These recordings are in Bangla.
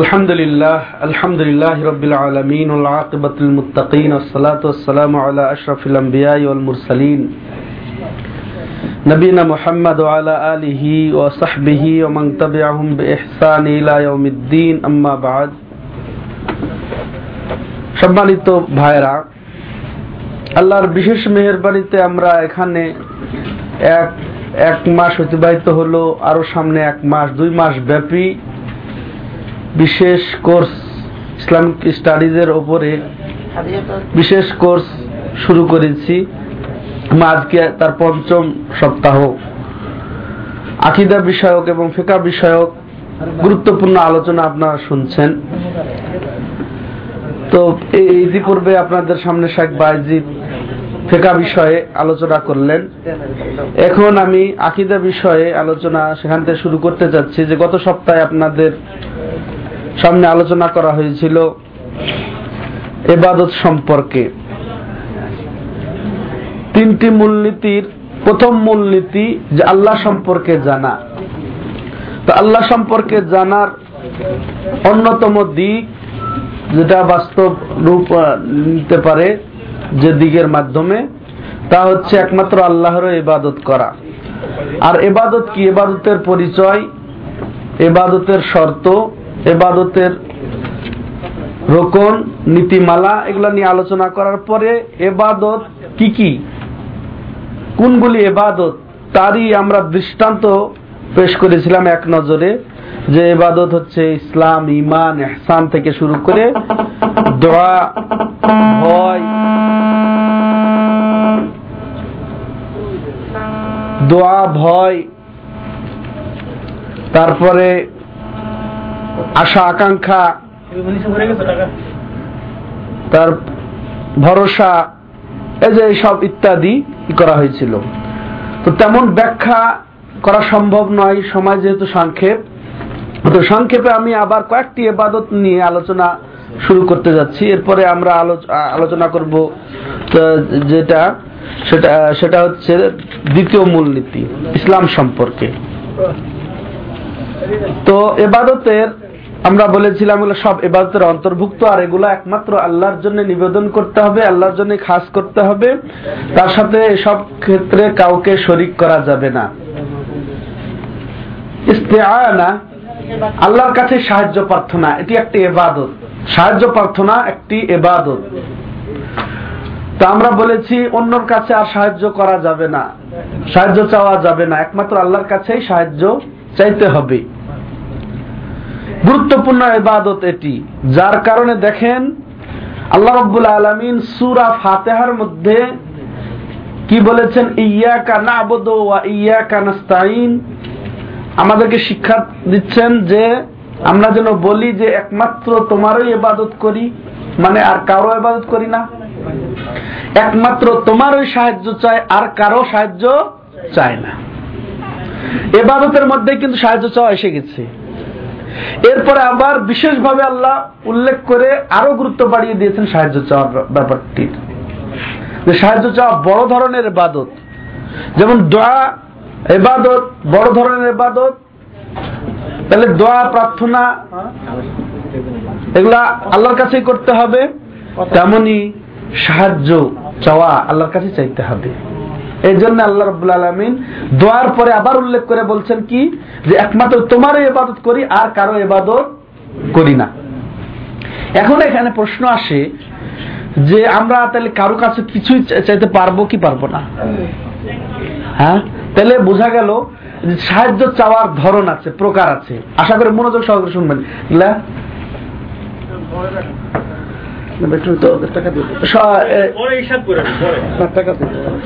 الحمد لله الحمد لله رب العالمين والعاقبة المتقين والصلاة والسلام على أشرف الأنبياء والمرسلين نبينا محمد وعلى آله وصحبه ومن تبعهم بإحسان إلى يوم الدين أما بعد সম্মানিত ভাইরা আল্লাহর বিশেষ মেহরবানিতে আমরা এখানে এক এক মাস অতিবাহিত হলো, আরও সামনে এক মাস, দুই মাস ব্যাপী বিশেষ কোর্স ইসলামিক স্টাডিজের ওপরে বিশেষ কোর্স শুরু করেছি। আজকে তার পঞ্চম সপ্তাহ। আকিদা বিষয়ক এবং ফেকা বিষয়ক গুরুত্বপূর্ণ আলোচনা আপনারা শুনছেন। তো ইতিপূর্বে আপনাদের সামনে শেখ বাইজিদ ফেকা বিষয়ে আলোচনা করলেন। এখন আমি আকিদা বিষয়ে আলোচনা সেখান থেকে শুরু করতে যাচ্ছি যে গত সপ্তাহে আপনাদের সামনে আলোচনা করা হয়েছিল এবাদত সম্পর্কে। তিনটি মূলনীতির, প্রথম মূলনীতি যে আল্লাহ সম্পর্কে জানা। তো আল্লাহ সম্পর্কে জানার অন্যতম দিক যেটা বাস্তব রূপ নিতে পারে যে দিকের মাধ্যমে, তা হচ্ছে একমাত্র আল্লাহর ইবাদত করা। আর এবাদত কি? এবাদতের পরিচয় এবাদতের শর্ত এবাদতের রোকন, নীতিমালা, এগুলা নিয়ে আলোচনা করার পরে এবাদত কি কি? কোনগুলি এবাদত তারই আমরা দৃষ্টান্ত পেশ করেছিলাম এক নজরে যে এবাদত হচ্ছে ইসলাম ইমান এহসান থেকে শুরু করে দোয়া, ভয় দোয়া, ভয়, তারপরে আশা, আকাঙ্ক্ষা, তার ভরসা, এই যে সব ইত্যাদি করা হয়েছিল। তো তেমন ব্যাখ্যা করা সম্ভব নয় সময় যেহেতু সংক্ষেপ। তো সংক্ষেপে আমি আবার কয়েকটি এবাদত নিয়ে আলোচনা শুরু করতে যাচ্ছি। এরপরে আমরা আলোচনা করব যেটা, সেটা সেটা হচ্ছে দ্বিতীয় মূলনীতি, ইসলাম সম্পর্কে। তো এবাদতের, আমরা বলেছিলাম এগুলো সব এবাদতের অন্তর্ভুক্ত, আর এগুলো একমাত্র আল্লাহর জন্য নিবেদন করতে হবে, আল্লাহর জন্য খাস করতে হবে। তার সাথে সব ক্ষেত্রে কাউকে শরিক করা যাবে না। ইস্তেআনা, আল্লাহর কাছে সাহায্য প্রার্থনা, এটি একটি এবাদত সাহায্য প্রার্থনা একটি এবাদত তা আমরা বলেছি, অন্যর কাছে আর সাহায্য করা যাবে না। সাহায্য চাওয়া যাবে না। একমাত্র আল্লাহর কাছেই সাহায্য চাইতে হবে। গুরুত্বপূর্ণ এবাদত এটি। যার কারণে দেখেন, আল্লাহ রব্বুল আলমিন সুরা ফাতেহার মধ্যে কি বলেছেন? ইয়া কানা আবদ ইয়া কানাস্তাইন আমাদেরকে শিক্ষা দিচ্ছেন যে আমরা যেন বলি যে একমাত্র তোমারই এবাদত করি মানে আর কারও এবাদত করি না। একমাত্র তোমারই সাহায্য চাই, আর কারও সাহায্য চায় না। এবাদতের মধ্যে কিন্তু সাহায্য চাওয়া এসে গেছে। এরপরে আবার বিশেষভাবে আল্লাহ উল্লেখ করে আরও গুরুত্ব বাড়িয়ে দিয়েছেন সাহায্য চাওয়ার ব্যাপারটির। সাহায্য চাওয়া বড় ধরনের এবাদত যেমন দোয়া এবাদত, বড় ধরনের এবাদত? তাহলে দোয়া, প্রার্থনা, এগুলা আল্লাহর কাছেই করতে হবে। তেমনি সাহায্য চাওয়া আল্লাহর কাছে চাইতে হবে। এই জন্য আল্লাহ রব্বুল আলমিন দোয়ার পরে আবার উল্লেখ করে বলছেন কি? যে একমাত্র তোমারও এবাদত করি, আর কারও এবাদত করি না। এখন এখানে প্রশ্ন আসে যে আমরা তাহলে কারও কাছে কিছুই চাইতে পারব কি পারব না? হ্যাঁ? তাহলে বোঝা গেল সাহায্য চাওয়ার ধরন আছে প্রকার আছে। আশা করি মনোযোগ সহকারে শুনবেন।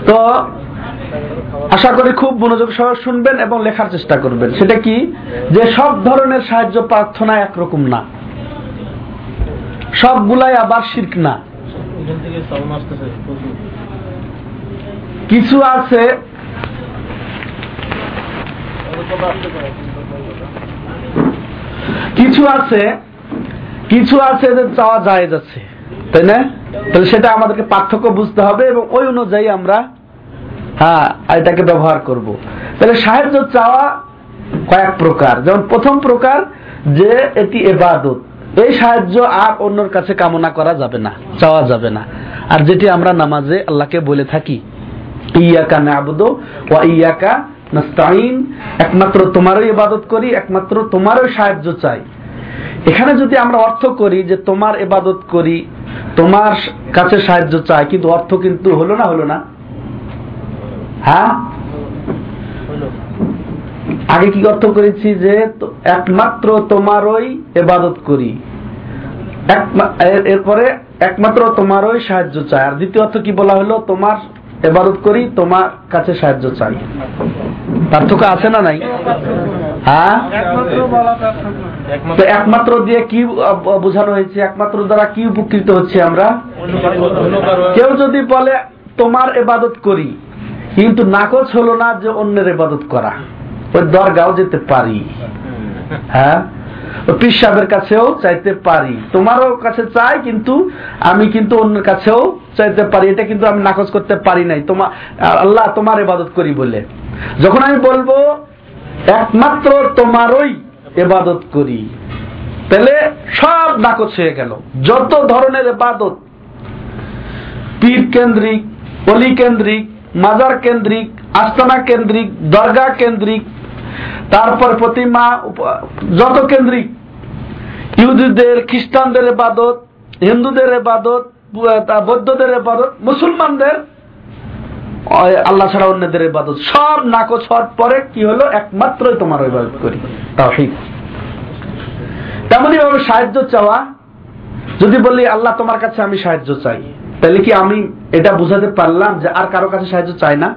তো আশা করি খুব মনোযোগ সহ শুনবেন এবং লেখার চেষ্টা করবেন। সেটা কি? যে সব ধরনের সাহায্য প্রার্থনা একরকম না। সবগুলাই আবার শির্ক না। কিছু আছে কিছু আছে কিছু আছে যে চাওয়া যায় যাচ্ছে তাই না? তাহলে সেটা আমাদেরকে পার্থক্য বুঝতে হবে এবং ওই অনুযায়ী আমরা হ্যাঁ এটাকে ব্যবহার করব। তাহলে সাহায্য চাওয়া কয়েক প্রকার। যেমন প্রথম প্রকার যে এটি এবাদত। এই সাহায্য আর অন্যর কাছে কামনা করা যাবে না, চাওয়া যাবে না। আর যেটি আমরা নামাজে আল্লাহকে বলে থাকি ইয়াকা নাবুদু ওয়া ইয়াকা নাস্তাইন একমাত্র তোমারই ইবাদত করি, একমাত্র তোমারই সাহায্য চাই। এখানে যদি আমরা অর্থ করি যে তোমার ইবাদত করি, তোমার কাছে সাহায্য চাই, কিন্তু অর্থ কিন্তু হলো না হলো না? হ্যাঁ? আগে কি অর্থ করেছি যে একমাত্র তোমারই এবাদত করি। এরপরে একমাত্র তোমারই সাহায্য চাই। আর দ্বিতীয় অর্থ কি বলা হলো? তোমার এবাদত করি, তোমার কাছে সাহায্য চাই। পার্থক্য আছে না নাই? হ্যাঁ? একমাত্র দিয়ে কি বোঝানো হয়েছে? একমাত্র দ্বারা কি উপকৃত হচ্ছে আমরা? কেউ যদি বলে, তোমার এবাদত করি। কিন্তু নাকচ হলো না যে অন্যের এবাদত করা। ওই দরগাও যেতে পারি। হ্যাঁ? পিসাবের কাছেও চাইতে পারি। তোমারও কাছে চাই, কিন্তু আমি কিন্তু অন্যের কাছেও চাইতে পারি। এটা কিন্তু আমি নাকচ করতে পারি নাই। তোমার আল্লাহ তোমার এবাদত করি বলে। যখন আমি বলব, একমাত্র তোমারই এবাদত করি। তাহলে সব নাকচ হয়ে গেল। যত ধরনের এবাদত পীর কেন্দ্রিক, অলি কেন্দ্রিক, মাজার কেন্দ্রিক, আস্তানা কেন্দ্রিক, দরগা কেন্দ্রিক তারপর প্রতিমা যত কেন্দ্রিক। ইহুদিদের, খ্রিস্টানদের এবাদত, হিন্দুদের এবাদত বৌদ্ধদের এবাদত, মুসলমানদের আল্লাহ ছাড়া অন্যদের ইবাদত সব নাকচ হওয়ার পরে কি হলো? একমাত্রই তোমার ইবাদত করি। তাহিদ তেমনই ভাবে সাহায্য চাওয়া। যদি বলি, আল্লাহ, তোমার কাছে আমি সাহায্য চাই। তাহলে কি আমি এটা বুঝাতে পারলাম যে আর কারও কাছে সাহায্য চাই না?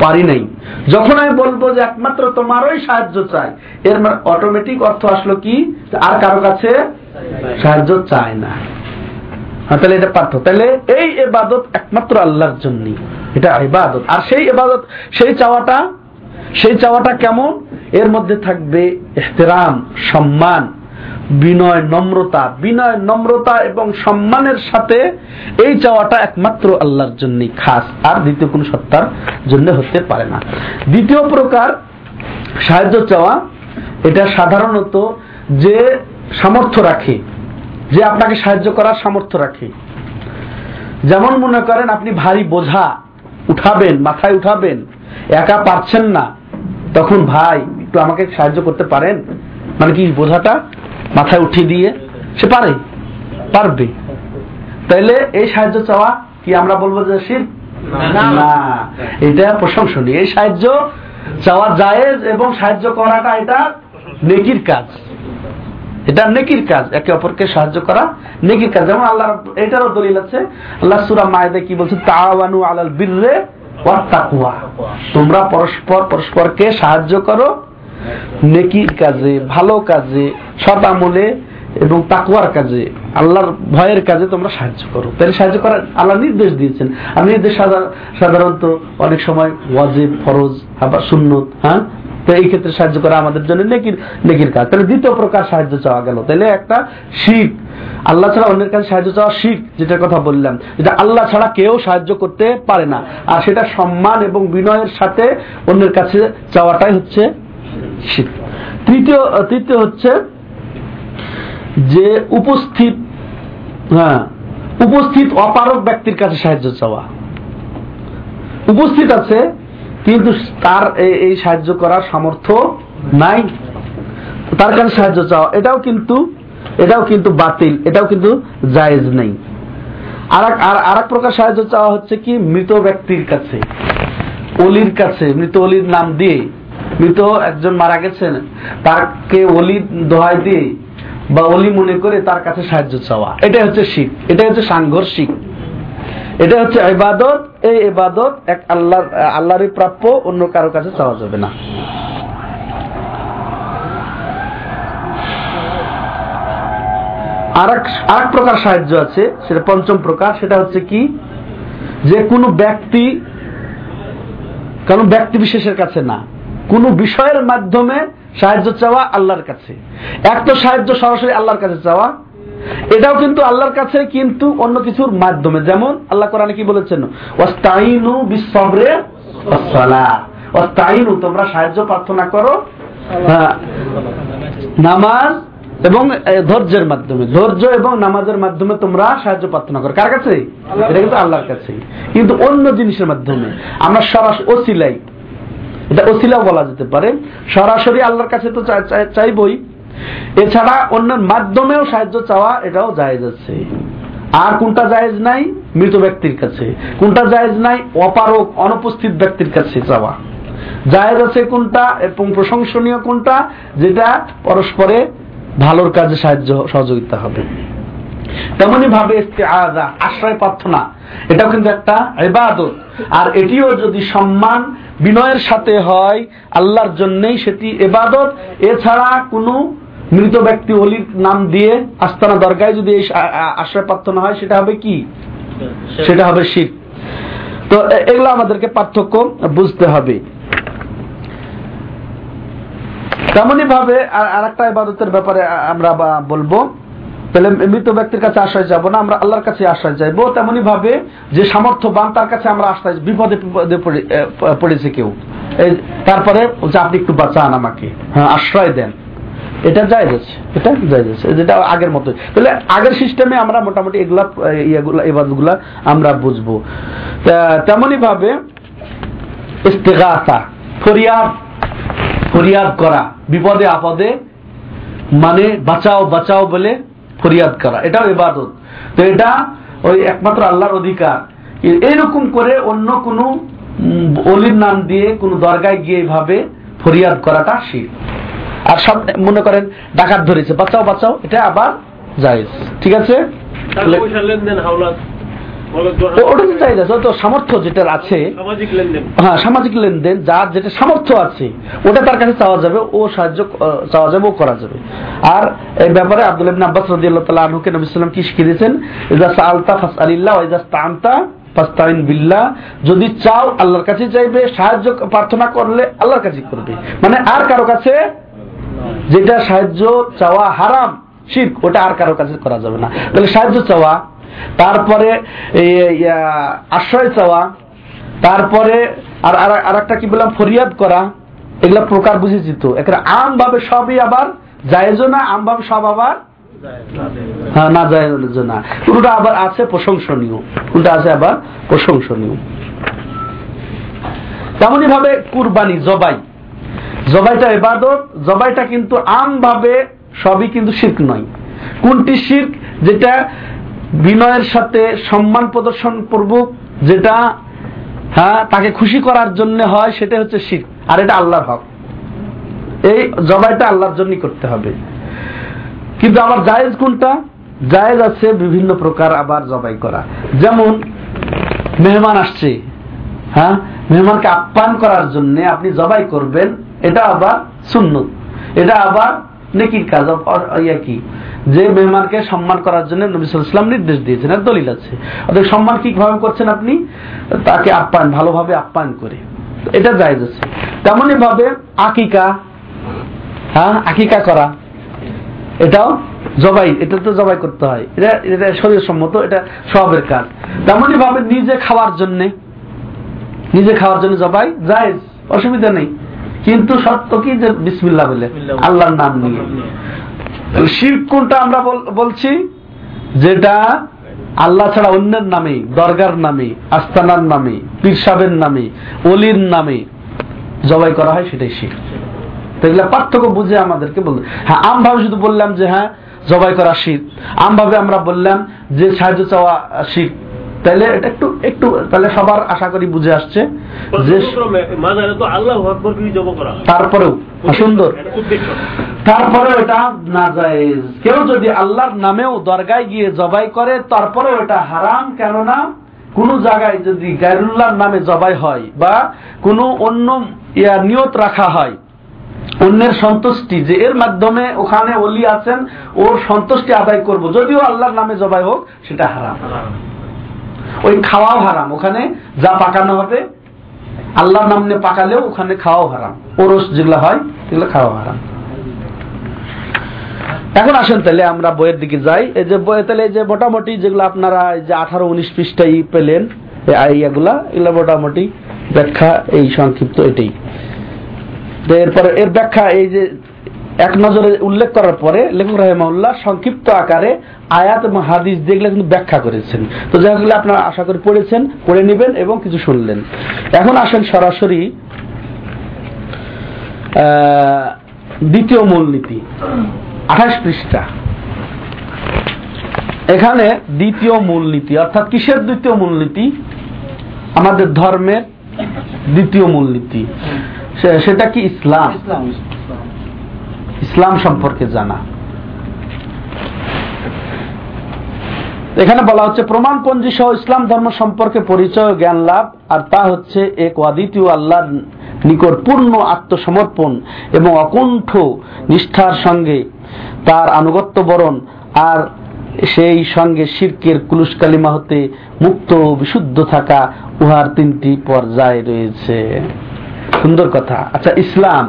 পারি নাই। যখন আমি বলব যে একমাত্র তোমারই সাহায্য চাই এর অটোমেটিক অর্থ আসলো কি? আর কারও কাছে সাহায্য চায় না। হ্যাঁ, তাহলে এটা পার্থ তাহলে এই এবাদত একমাত্র আল্লাহর জন্য। এটা ইবাদত। আর সেই এবাদত সেই চাওয়াটা সেই চাওয়াটা কেমন? এর মধ্যে থাকবে এহতেরাম সম্মান। বিনয় নম্রতা। বিনয় নম্রতা এবং সম্মানের সাথে এই চাওয়াটা একমাত্র আল্লাহর জন্য খাস। আর দ্বিতীয় কোন সত্তার জন্য হতে পারে না। দ্বিতীয় প্রকার সাহায্য চাওয়া, এটা সাধারণত যে সামর্থ্য রাখে, যে আপনাকে সাহায্য করার সামর্থ্য রাখে। যেমন মনে করেন আপনি ভারী বোঝা উঠাবেন, মাথায় উঠাবেন, একা পারছেন না, তখন ভাই, একটু আমাকে সাহায্য করতে পারেন? মানে কি বোঝাটা? মাথায় উঠিয়ে দিয়ে সে পারে পারবে। তাইলে এই সাহায্য চাওয়া কি আমরা বলব যে শির না। এটা প্রশংসনীয়। এই সাহায্য চাওয়া জায়েজ এবং সাহায্য করাটা এটা নেকির কাজ। এটা নেকির কাজ একে অপরকে সাহায্য করা নেকির কাজ। যেমন আল্লাহ এটারও দলিল আছে আল্লাহ সুরা মায়েদে কি বলছে? তাওয়ানু আলাল বিররে তোমরা পরস্পর পরস্পরকে সাহায্য করো নেকির কাজে, ভালো কাজে সৎ আমলে এবং তাকুয়ার কাজে, আল্লাহর ভয়ের কাজে তোমরা সাহায্য করো। তাহলে সাহায্য করার আল্লাহ নির্দেশ দিয়েছেন। আর নির্দেশ সাধারণত অনেক সময় ওয়াজিব, ফরজ, আবার সুন্নত হ্যাঁ? তো এই ক্ষেত্রে সাহায্য করা আমাদের জন্য নেকির নেকির কাজ। তাহলে দ্বিতীয় প্রকার সাহায্য চাওয়া গেল। তাহলে একটা শিখ আল্লাহ ছাড়া অন্যের কাছে সাহায্য চাওয়া শিখ যেটার কথা বললাম। যেটা আল্লাহ ছাড়া কেউ সাহায্য করতে পারে না। আর সেটা সম্মান এবং বিনয়ের সাথে অন্যের কাছে চাওয়াটাই হচ্ছে তৃতীয় তৃতীয় হচ্ছে যে উপস্থিত হ্যাঁ উপস্থিত অপারক ব্যক্তির কাছে সাহায্য চাওয়া। উপস্থিত আছে, কিন্তু তার এই সাহায্য করার সামর্থ্য নাই। তার কাছে সাহায্য চাওয়া। এটাও কিন্তু এটাও কিন্তু বাতিল, এটাও কিন্তু জায়েজ নেই। আর আর এক প্রকার সাহায্য চাওয়া হচ্ছে কি, মৃত ব্যক্তির কাছে, অলির কাছে, মৃত অলির নাম দিয়ে। মৃত একজন মারা গেছেন, তাকে অলি দোহাই দিয়ে বা অলি মনে করে তার কাছে সাহায্য চাওয়া। এটা হচ্ছে শিখ এটা হচ্ছে সাংঘর্ষিক এটা হচ্ছে ইবাদত, এই ইবাদত এক আল্লাহ আল্লাহরই প্রাপ্য, অন্য কারও কাছে চাওয়া যাবে না। আর এক প্রকার সাহায্য আছে, সেটা পঞ্চম প্রকার, সেটা হচ্ছে কি? যে কোনো ব্যক্তি, কোন ব্যক্তি বিশেষের কাছে না। কোন বিষয়ের মাধ্যমে সাহায্য চাওয়া আল্লাহর কাছে। এক তো সাহায্য সরাসরি আল্লাহর কাছে চাওয়া। এটাও কিন্তু আল্লাহর কাছে কিন্তু অন্য কিছুর মাধ্যমে। যেমন আল্লাহ কোরআনে কি বলেছেন? ওয়াস্তাইনু বিসবরে ওয়াসসালাহ। ওয়াস্তাইনু তোমরা সাহায্য প্রার্থনা করো হ্যাঁ, নামাজ এবং ধৈর্যের মাধ্যমে। ধৈর্য এবং নামাজের মাধ্যমে তোমরা সাহায্য প্রার্থনা করো। কার কাছে এটা কিন্তু আল্লাহর কাছে কিন্তু অন্য জিনিসের মাধ্যমে। আমরা সরাসরি ওসিলাই এটা ওসিলাও বলা যেতে পারে। সরাসরি আল্লাহর কাছে তো চাই- চাই- চাইবই। এছাড়া অন্যের মাধ্যমেও সাহায্য চাওয়া, এটাও জায়েজ আছে। আর কোনটা জায়েজ নাই? মৃত ব্যক্তির কাছে। কোনটা জায়েজ নাই? অপারক অনুপস্থিত ব্যক্তির কাছে চাওয়া। জায়েজ আছে কোনটা এবং প্রশংসনীয় কোনটা? যেটা পরস্পরে ভালোর কাজে সাহায্য, সহযোগিতা হবে। তেমনি ভাবে ইস্তেআযা, আশ্রয় প্রার্থনা এটাও কিন্তু একটা ইবাদত। আর এটিও যদি সম্মান বিনয়ের সাথে হয় আল্লাহর জন্যই সেটি ইবাদত। এছাড়া কোনো মৃত ব্যক্তি অলির নাম দিয়ে আস্তানা দরগায় যদি এই আশ্রয় প্রার্থনা হয় সেটা হবে কি? সেটা হবে শিখ তো এগুলো আমাদেরকে পার্থক্য বুঝতে হবে। তেমনি ভাবে আর একটা ইবাদতের ব্যাপারে আমরা বলব। তাহলে মৃত ব্যক্তির কাছে আশ্রয় যাব না, আমরা আল্লাহর কাছে আশ্রয় চাইব তেমনি ভাবে যে সামর্থ্যবান, তার কাছে আমরা আশ্রয়, বিপদে বিপদে পড়েছে কেউ। তারপরে বলছে, আপনি একটু বাঁচান আমাকে। হ্যাঁ আশ্রয় দেন। এটা যাই যাচ্ছে, এটা যাই যাচ্ছে যেটা আগের মতো। তাহলে আগের সিস্টেমে আমরা মোটামুটি এগুলা, ইয়েগুলা এবাদগুলা আমরা বুঝব। তেমনি ভাবে ইস্তেগাসা, ফরিয়াদ ফরিয়াদ করা, বিপদে আপদে মানে বাঁচাও বাঁচাও বলে ফরিয়াদ করা। এটাও ইবাদত। তো এটা ওই একমাত্র আল্লাহর অধিকার। এরকম করে অন্য কোনো অলির নাম দিয়ে কোনো দরগায় গিয়ে এইভাবে ফরিয়াদ করাটা শিখ আর সব মনে করেন, ডাকাত ধরেছে। বাঁচাও বাঁচাও, এটা আবার জায়েজ। ঠিক আছে? ওটা তো তো সামর্থ্য যেটা আছে সামাজিক লেনদেন। হ্যাঁ সামাজিক লেনদেন যার যেটা সামর্থ্য আছে ওটা তার কাছে চাওয়া যাবে ও সাহায্য চাওয়া যাবে ও করা যাবে। আর এই ব্যাপারে আব্দুল ইবনে আব্বাস রাদিয়াল্লাহু তাআলা আনহুকে নবী সাল্লাম কি শিখিয়ে দিয়েছেন ইজা সাআলতা ফাসআলিল্লাহ ওয়া ইজা ফাস্তাইন বিল্লাহ। যদি চাও আল্লাহর কাছে চাইবে সাহায্য প্রার্থনা করলে আল্লাহর কাছে করবে। মানে আর কারও কাছে যেটা সাহায্য চাওয়া হারাম শির্ক ওটা আর কারও কাছে করা যাবে না। তাহলে সাহায্য চাওয়া তারপরে আশ্রয় চাওয়া, তারপরে আর, আর- একটা কি বললাম, ফরিয়াদ করা, এগুলা প্রকার বুঝেছি তো। একটা আম ভাবে সবই আবার জায়েজও না আম ভাবে সব আবার হ্যাঁ না না। আবার আছে প্রশংসনীয়। আছে আবার প্রশংসনীয়। তেমনই ভাবে কুরবানি, জবাই। জবাইটা এবাদত জবাইটা কিন্তু আমভাবে সবই কিন্তু শির্ক নয়। কোনটি শির্ক? যেটা বিনয়ের সাথে সম্মান প্রদর্শন পূর্বক যেটা হ্যাঁ তাকে খুশি করার জন্য হয় সেটা হচ্ছে শির্ক, আর এটা আল্লাহর হক। এই জবাইটা আল্লাহর জন্যই করতে হবে। কিন্তু আবার জায়েজ কোনটা? জায়েজ আছে বিভিন্ন প্রকার আবার জবাই করা। যেমন, মেহমান আসছে হ্যাঁ মেহমানকে আপ্যায়ন করার জন্য আপনি জবাই করবেন, এটা আবার সুন্নত। এটা আবার নেকির কাজ ইয়া কি? যে মেহমানকে সম্মান করার জন্য নবী সাল্লাল্লাহু নির্দেশ দিয়েছেন, এর দলিল আছে। অর্থাৎ সম্মান কীভাবে করছেন আপনি? তাকে আপ্যায়ন, ভালোভাবে আপ্যায়ন করে। এটা জায়েজ আছে। তেমনই ভাবে আকিকা হ্যাঁ আকিকা করা, এটাও জবাই, এটা তো জবাই করতে হয়। এটা এটা শরীর সম্মত এটা সবের কাজ। তেমনই ভাবে নিজে খাওয়ার জন্য, নিজে খাওয়ার জন্য জবাই জায়েজ, অসুবিধা নেই। কিন্তু সত্য কি যে বিসমিল্লাহ বলে? আল্লাহর নাম নিয়ে। শির কোনটা আমরা বলছি? যেটা আল্লাহ ছাড়া অন্যের নামে দরগার নামে আস্তানার নামে পীরসাবের নামে অলির নামে জবাই করা হয় সেটাই শির। এগুলা পার্থক্য বুঝে আমাদেরকে বলতে। হ্যাঁ আমভাবে শুধু বললাম যে হ্যাঁ জবাই করা শীত আমভাবে আমরা বললাম যে সাহায্য চাওয়া শীত তাহলে এটা একটু একটু তাহলে সবার আশা করি বুঝে আসছে যে। তারপরেও সুন্দর। তারপরে এটা না কেউ যদি আল্লাহর নামেও দরগায় গিয়ে জবাই করে তারপরে এটা হারাম কেননা কোন জায়গায় যদি গায়রুল্লাহর নামে জবাই হয় বা কোনো অন্য ইয়া নিয়ত রাখা হয় অন্যের সন্তুষ্টি যে এর মাধ্যমে ওখানে অলি আছেন ওর সন্তুষ্টি আদায় করব। যদিও আল্লাহর নামে জবাই হোক সেটা হারাম। ওই খাওয়াও হারাম। ওখানে যা পাকানো হবে, আল্লাহর নাম নিয়ে পাকালেও ওখানে খাওয়াও হারাম। ওরস যেগুলো হয়, সেগুলো খাওয়া হারাম। এখন আসেন তাহলে আমরা বইয়ের দিকে যাই। এই যে বইয়ে তাহলে যে মোটামুটি যেগুলো আপনারা এই যে আঠারো, উনিশ পৃষ্ঠাই পেলেন, এই এগুলা, এগুলো মোটামুটি ব্যাখ্যা এই সংক্ষিপ্ত এটাই। এরপরে এর ব্যাখ্যা এই যে এক নজরে উল্লেখ করার পরে লেখক রাহেমাউল্লাহ সংক্ষিপ্ত আকারে আয়াত এবং হাদিস যেগুলো কিন্তু ব্যাখ্যা করেছেন। তো যেগুলো আপনারা আশা করি পড়েছেন, পড়ে নেবেন এবং কিছু শুনলেন। এখন আসেন সরাসরি দ্বিতীয় মূলনীতি, আঠাশ পৃষ্ঠা। এখানে দ্বিতীয় মূলনীতি, অর্থাৎ কিসের দ্বিতীয় মূলনীতি? আমাদের ধর্মের দ্বিতীয় মূলনীতি। সেটা কি ইসলাম। ইসলাম সম্পর্কে জানা। এখানে বলা হচ্ছে প্রমাণপঞ্জি সহ ইসলাম ধর্ম সম্পর্কে পরিচয় জ্ঞান লাভ, আর তা হচ্ছে এক অদ্বিতীয় আল্লাহর নিকট পূর্ণ আত্মসমর্পণ এবং অকুণ্ঠ নিষ্ঠার সঙ্গে তার আনুগত্য বরণ, আর সেই সঙ্গে শিরকের কুলুস কালিমা হতে মুক্ত বিশুদ্ধ থাকা উহার তিনটি পর্যায় রয়েছে। সুন্দর কথা। আচ্ছা ইসলাম।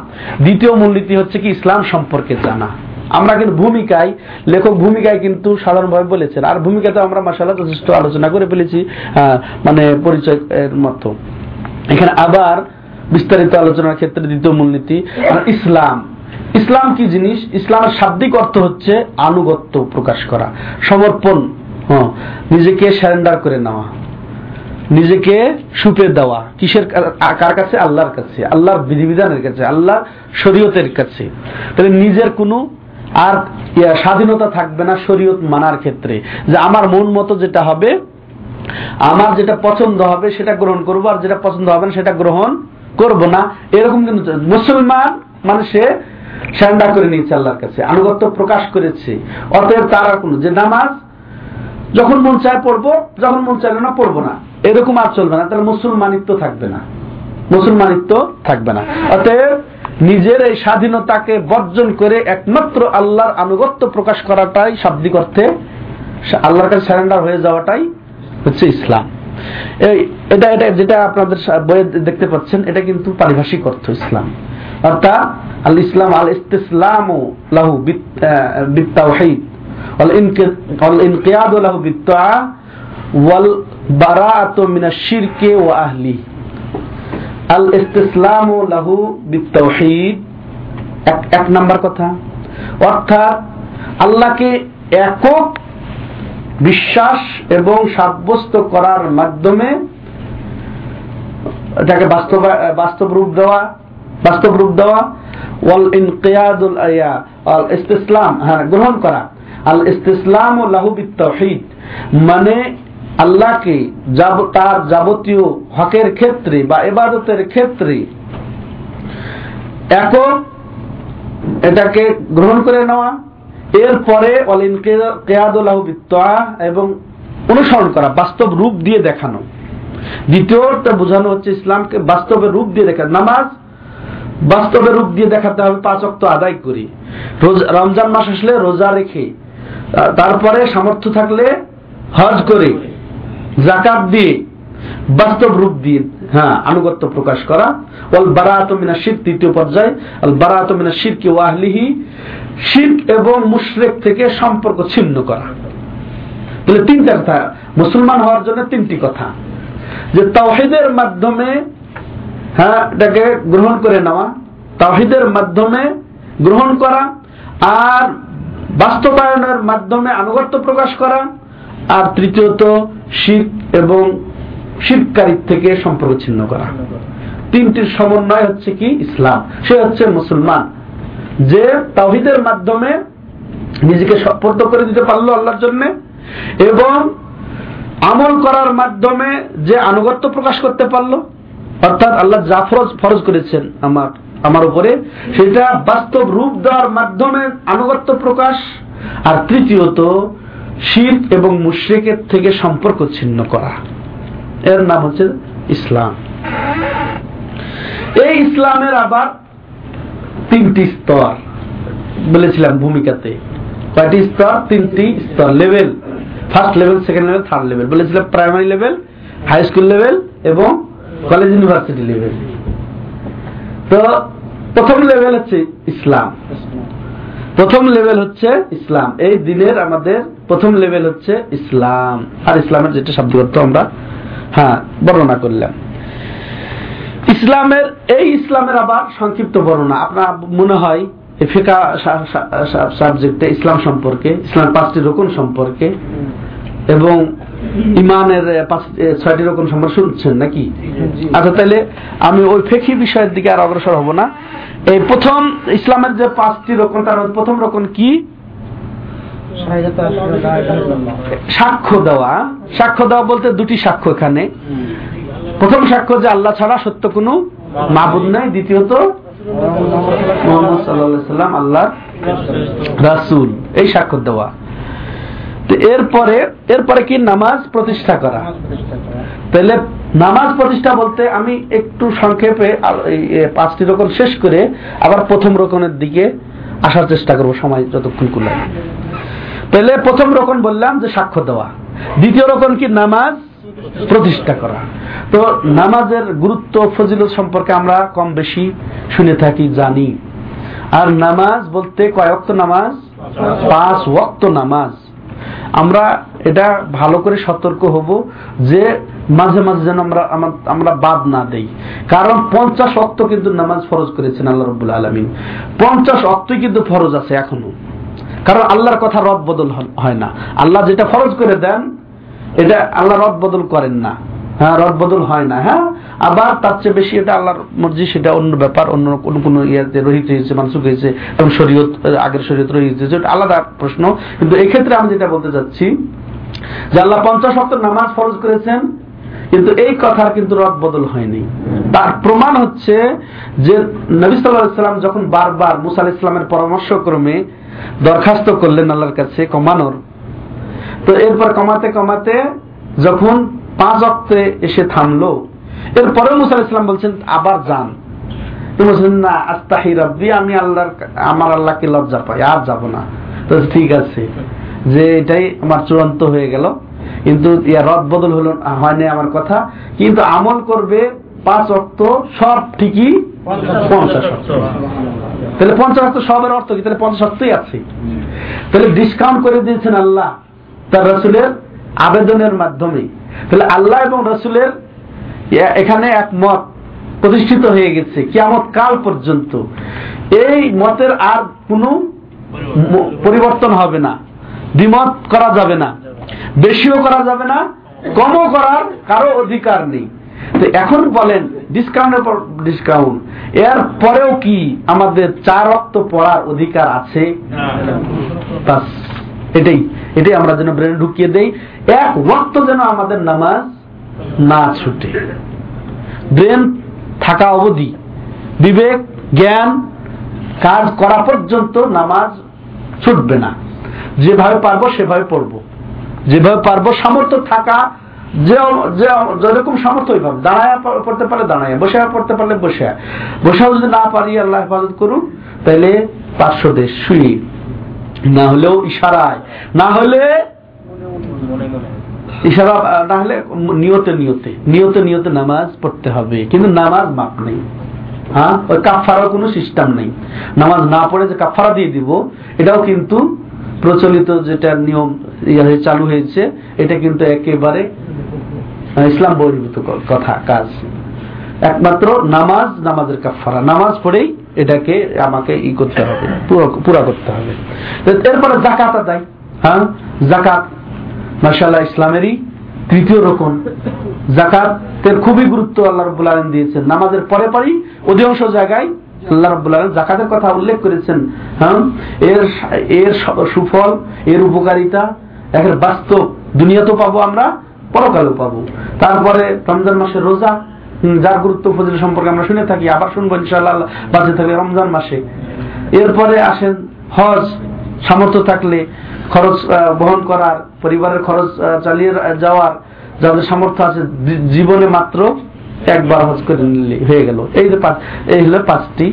দ্বিতীয় মূলনীতি হচ্ছে কি, ইসলাম সম্পর্কে জানা। আমরা কিন্তু ভূমিকায়, লেখক ভূমিকায় কিন্তু সাধারণভাবে বলেছেন। আর ভূমিকাতে আমরা মাসাল্লাহ যথেষ্ট আলোচনা করে ফেলেছি মানে পরিচয় এর মতো। এখানে আবার বিস্তারিত আলোচনার ক্ষেত্রে দ্বিতীয় মূলনীতি ইসলাম। ইসলাম কি জিনিস? ইসলামের শাব্দিক অর্থ হচ্ছে আনুগত্য প্রকাশ করা, সমর্পণ নিজেকে স্যারেন্ডার করে নেওয়া। নিজেকে সুপে দেওয়া। কিসের কার কাছে? আল্লাহর কাছে। আল্লাহর বিধিবিধানের কাছে। আল্লাহর শরীয়তের কাছে। তাহলে নিজের কোনো আর স্বাধীনতা থাকবে না শরীয়ত মানার ক্ষেত্রে। যে আমার মন মতো যেটা হবে, আমার যেটা পছন্দ হবে সেটা গ্রহণ করব, আর যেটা পছন্দ হবে না সেটা গ্রহণ করব না। এরকম কিন্তু মুসলমান মানে সে স্যান্ডার করে নিয়েছে আল্লাহর কাছে। আনুগত্য প্রকাশ করেছে। অতএব তার আর কোনো যে নামাজ যখন মন চায় পড়ব, যখন মন চাইলে না পড়ব না। এরকম আর চলবে না, তার মুসলমানিত্ব থাকবে না। মুসলমানিত্ব থাকবে না। অতএব নিজের এই স্বাধীনতাকে বর্জন করে একমাত্র আল্লাহর আনুগত্য প্রকাশ করাটাই শাব্দিক অর্থে আল্লাহর কাছে স্যারেন্ডার হয়ে যাওয়াটাই হচ্ছে ইসলাম। এই, এটা এটা যেটা আপনাদের বইয়ে দেখতে পাচ্ছেন, এটা কিন্তু পারিভাষিক অর্থ ইসলাম। অর্থাৎ, আল ইসলাম আল ইস্তিসলাম লাহু বিত্তা ওয়াহিদ ওয়াল ইনকিয়াদ লাহু বিত্তা ওয়াল মিনা শিরকে ও আহলি। আল ইসতিসলাম লাহু বিতাওহীদ এক এক নাম্বার কথা। অর্থাৎ আল্লাহকে একক বিশ্বাস এবং সাব্যস্ত করার মাধ্যমে এটাকে বাস্তব বাস্তব রূপ দেওয়া, বাস্তব রূপ দেওয়া, ওয়াল ইনকিয়াদুল আয়া, আল ইসতিসলাম হ্যাঁ গ্রহণ করা। আল ইসতিসলাম লাহু বিতাওহীদ মানে আল্লাহকে তার যাবতীয় হকের ক্ষেত্রে বা ইবাদতের ক্ষেত্রে একক এটাকে গ্রহণ করে নেওয়া, এরপরে অল ইনকিয়াদুল্লাহ বিত্তা এবং অনুসরণ করা, বাস্তব রূপ দিয়ে দেখানো। দ্বিতীয়টা বোঝানো হচ্ছে ইসলামকে বাস্তবে রূপ দিয়ে দেখা নামাজ বাস্তবে রূপ দিয়ে দেখাতে হবে, পাঁচ অক্ত আদায় করি। রমজান মাস আসলে রোজা রেখে তারপরে সামর্থ্য থাকলে হজ করে। জাকাত দিয়ে, বাস্তব রূপ দিয়ে হ্যাঁ আনুগত্য প্রকাশ করা। ওয়াল বারাত মিনা শিরক, তৃতীয় পর্যায়ে। আল বারাত মিনা শিরক ওয়া আহলিহি, শিরক এবং মুশরিক থেকে সম্পর্ক ছিন্ন করা। তাহলে তিনটা কথা, মুসলমান হওয়ার জন্য তিনটি কথা। যে তাওহিদের মাধ্যমে হ্যাঁ এটাকে গ্রহণ করে নেওয়া, তাওহিদের মাধ্যমে গ্রহণ করা, আর বাস্তবায়নের মাধ্যমে আনুগত্য প্রকাশ করা আর তৃতীয়ত শিখ এবং শিরকারীর থেকে সম্পর্ক ছিন্ন করা। তিনটির সমন্বয় হচ্ছে কি? ইসলাম। সে হচ্ছে মুসলমান। যে তাওহিদের মাধ্যমে নিজেকে সপর্দ করে দিতে পারল আল্লাহর জন্য এবং আমল করার মাধ্যমে যে আনুগত্য প্রকাশ করতে পারল, অর্থাৎ আল্লাহ যা ফরজ ফরজ করেছেন আমার আমার উপরে, সেটা বাস্তব রূপ দেওয়ার মাধ্যমে আনুগত্য প্রকাশ। আর তৃতীয়ত শির এবং মুশ্রিকের থেকে সম্পর্ক ছিন্ন করা। এর নাম হচ্ছে ইসলাম। এই ইসলামের আবার তিনটি স্তর বলেছিলাম ভূমিকাতে। কয়টি স্তর? তিনটি স্তর। Level. First level second level third level বলেছিলাম primary level high school level এবং কলেজ ইউনিভার্সিটি লেভেল তো প্রথম লেভেল হচ্ছে ইসলাম। প্রথম লেভেল হচ্ছে ইসলাম। এই দিনের আমাদের প্রথম লেভেল হচ্ছে ইসলাম। আর ইসলামের যেটা শব্দ অর্থ আমরা হ্যাঁ বর্ণনা করলাম। ইসলামের এই ইসলামের আবার সংক্ষিপ্ত বর্ণনা। আপনার মনে হয় ফিকা সাবজেক্টে ইসলাম সম্পর্কে ইসলাম পাঁচটি রকম সম্পর্কে এবং ইমানের ছয়টি রকম সম্পর্কে শুনছেন নাকি? আচ্ছা তাহলে আমি ওই ফেকি বিষয়ের দিকে আর অগ্রসর হব না। এই প্রথম ইসলামের যে পাঁচটি রকম তার প্রথম রকম কি? সাক্ষ্য দেওয়া সাক্ষ্য দেওয়া বলতে দুটি সাক্ষ্য এখানে। প্রথম সাক্ষ্য যে আল্লাহ ছাড়া সত্য কোনো মাবুদ নাই, দ্বিতীয়ত মোহাম্মদ সাল্লাম আল্লাহ রাসুল। এই সাক্ষ্য দেওয়া। এরপরে এরপরে কি নামাজ প্রতিষ্ঠা করা? তাহলে নামাজ প্রতিষ্ঠা বলতে আমি একটু সংক্ষেপে পাঁচটি রকম শেষ করে আবার প্রথম রকমের দিকে আসার চেষ্টা করব সময় যতক্ষণ কুলায় তাহলে প্রথম রকম বললাম যে সাক্ষ্য দেওয়া। দ্বিতীয় রকম কি নামাজ প্রতিষ্ঠা করা। তো নামাজের গুরুত্ব, ফজিলত সম্পর্কে আমরা কম বেশি শুনে থাকি, জানি। আর নামাজ বলতে কয় ওয়াক্ত নামাজ? পাঁচ ওয়াক্ত নামাজ। আমরা এটা ভালো করে সতর্ক হব যে মাঝে মাঝে যেন আমরা আমরা বাদ না দেই। কারণ পঞ্চাশ অক্ত কিন্তু নামাজ ফরজ করেছেন আল্লাহ রব্বুল আলমিন। পঞ্চাশ অক্তই কিন্তু ফরজ আছে এখনও। কারণ আল্লাহর কথা রদ বদল হয় না। আল্লাহ যেটা ফরজ করে দেন, এটা আল্লাহ রদ বদল করেন না। হ্যাঁ রদ বদল হয় না হ্যাঁ? আবার তার চেয়ে বেশি এটা আল্লাহর মর্জি, সেটা অন্য ব্যাপার, অন্য কোনো কোনো ইয়েতে রহিত হয়েছে মানসুক হয়েছে, এবং শরীয়ত, আগের শরীয়ত রহিত হয়েছে আলাদা প্রশ্ন। কিন্তু এক্ষেত্রে আমি যেটা বলতে চাচ্ছি, যে আল্লাহ পঞ্চাশ শক্ত নামাজ ফরজ করেছেন, কিন্তু এই কথার কিন্তু রদ বদল হয়নি। তার প্রমাণ হচ্ছে যে নবী সাল্লাহ সাল্লাম যখন বারবার মুসা আলাহ ইসলামের পরামর্শক্রমে দরখাস্ত করলেন আল্লাহর কাছে কমানোর। তো এরপর কমাতে কমাতে যখন পাঁচ অক্তে এসে থামলো, এরপরে মুসা ইসলাম বলছেন, আবার যান। বলছেন, না, আস্তাহি রব্বি, আমি আল্লাহর আমার আল্লাহকে লজ্জা পাই, আর যাব না। তো ঠিক আছে, যে এটাই আমার চূড়ান্ত হয়ে গেল। কিন্তু ইয়া রদ বদল হলো, হয়নি আমার কথা। কিন্তু আমল করবে পাঁচ অক্ত সব ঠিকই? পঞ্চাশ অক্ত। তাহলে পঞ্চাশ অক্ত সবের অর্থ কি? তাহলে পঞ্চাশ অক্তই আছে। তাহলে ডিসকাউন্ট করে দিয়েছেন আল্লাহ তার রসুলের আবেদনের মাধ্যমে। তাহলে আল্লাহ এবং রসুলের এখানে এক মত প্রতিষ্ঠিত হয়ে গেছে কিয়ামত কাল পর্যন্ত। এই মতের আর কোনো পরিবর্তন হবে না। দ্বিমত করা যাবে না। বেশিও করা যাবে না কমও করার কারও অধিকার নেই। তো এখন বলেন ডিসকাউন্টের পর ডিসকাউন্ট এর পরেও কি আমাদের চার রক্ত পড়ার অধিকার আছে? এটাই এটাই আমরা যেন ব্রেনে ঢুকিয়ে দেই। এক ওয়াক্ত যেন আমাদের নামাজ না ছুটে। ব্রেন থাকা অবধি বিবেক জ্ঞান কাজ করা পর্যন্ত নামাজ ছুটবে না। যেভাবে পারব সেভাবে পড়ব। যেভাবে পারব সামর্থ্য থাকা যেরকম সামর্থ্য ওইভাবে। দাঁড়ায় পড়তে পারলে দাঁড়ায় বসে পড়তে পারলে বসে বসেও যদি না পারি, আল্লাহ হেফাজত করুন তাহলে পার্শ্ব দেশ শুয়ে। না হলেও ইশারায়। না হলে ইশারা, না হলে নিয়তে নিয়তে নিয়তে নিয়তে নামাজ পড়তে হবে। কিন্তু নামাজ মাপ নেই। হ্যাঁ? ওই কাফারার কোনো সিস্টেম নেই। নামাজ না পড়ে যে কাফারা দিয়ে দিব, এটাও কিন্তু প্রচলিত যেটা নিয়ম চালু হয়েছে, এটা কিন্তু একেবারে ইসলাম বহির্ভূত কথা, কাজ। একমাত্র নামাজ, নামাজের কাফারা নামাজ পড়েই এটাকে আমাকে ই করতে হবে, পুরা করতে হবে। এরপরে জাকাত আদায়। হ্যাঁ? জাকাত মার্শাল্লাহ ইসলামেরই তৃতীয় রকম জাকাতের খুবই গুরুত্ব আল্লাহ রব্বুল আলম দিয়েছেন। নামাজের পরে পরই অধিকাংশ জায়গায় আল্লাহ রব্বুল আলম জাকাতের কথা উল্লেখ করেছেন। হ্যাঁ? এর এর সুফল, এর উপকারিতা, একের বাস্তব দুনিয়া তো পাবো আমরা পরকালও পাবো। তারপরে রমজান মাসের রোজা যার গুরুত্ব ফজিল সম্পর্কে আমরা শুনে থাকি, আবার শুনব ইনশাআল্লাহ আল্লাহ বাঁচে থাকলে রমজান মাসে। এরপরে আসেন হজ, সামর্থ্য থাকলে খরচ বহন করার, পরিবারের খরচ চালিয়ে যাওয়ার যাদের সামর্থ্য আছে জীবনে মাত্র একবার হজ করে নিলে হয়ে গেল। এই যে এই হলো পাঁচটি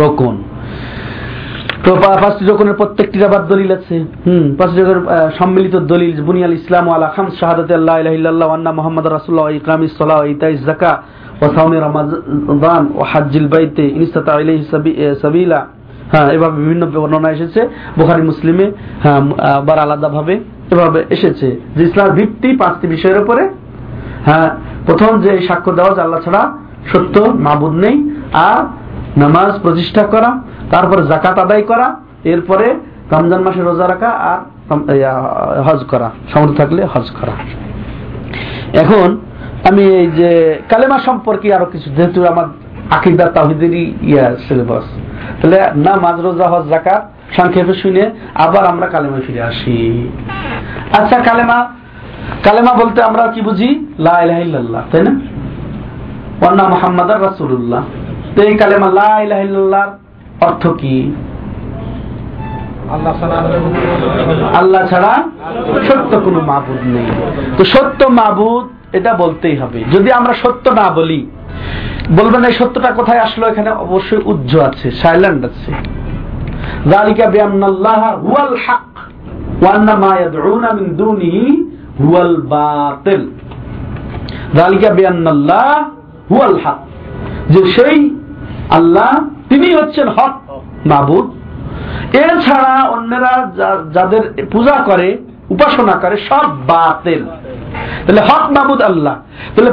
রকম তো পাঁচটি রকমের প্রত্যেকটির আবার দলিল আছে। হুম। পাঁচটি রকমের সম্মিলিত দলিল বুনিয়াল ইসলাম আলা খাম শাহাদাত আল্লাহ ইলাহা ইল্লাল্লাহ আন্না মুহাম্মাদ রাসূলুল্লাহ ওয়া সালাহ যাকাত সাওমি রমাদান ওয়া হাজ্জিল বাইতি ইন ইসতাতা ইলাইহি সাবিলা। হ্যাঁ এভাবে বিভিন্ন বর্ণনা এসেছে। বোখারি মুসলিমে হ্যাঁ আবার আলাদাভাবে এভাবে এসেছে যে ইসলামের ভিত্তি পাঁচটি বিষয়ের উপরে। হ্যাঁ প্রথম যে সাক্ষ্য দেওয়া আল্লাহ ছাড়া সত্য মাবুদ নেই। আর নামাজ প্রতিষ্ঠা করা তারপরে জাকাত আদায় করা, এরপরে রমজান মাসে রোজা রাখা আর হজ করা সমর্থ থাকলে হজ করা। এখন আমি এই যে কালেমা সম্পর্কে আরও কিছু, যেহেতু আমার আকিদা তাহিদেরই ইয়া সিলেবাস তাহলে না মাঝ রোজা, হজ জাকাত সংক্ষেপে শুনে আবার আমরা কালেমা ফিরে আসি। আচ্ছা কালেমা কালেমা বলতে আমরা কি বুঝি? লাহ তাই না? ওয়ান্না মোহাম্মদ রাসুল্লাহ তো এই কালেমা লাহ অর্থ কি? আল্লাহ ছাড়া সত্য কোনো মাবুদ নেই। তো সত্য মাবুদ এটা বলতেই হবে। যদি আমরা সত্য না বলি বলবেন এই সত্যটা কোথায় আসলো? এখানে অবশ্যই উজ্জ আছে সাইল্যান্ড আছে। যালিকা বিআন্নাল্লাহ হুয়াল হক ওয়া আন্না মা ইয়াদউনা মিন দুনিহি হুয়াল বাতিল। যালিকা বিআন্নাল্লাহ হুয়াল হক যে সেই আল্লাহ তিনি হচ্ছেন হক মাবুদ। এছাড়া অন্যরা যাদের পূজা করে, উপাসনা করে, সব বাতিল। তাহলে হক মাবুদ আল্লাহ। তাহলে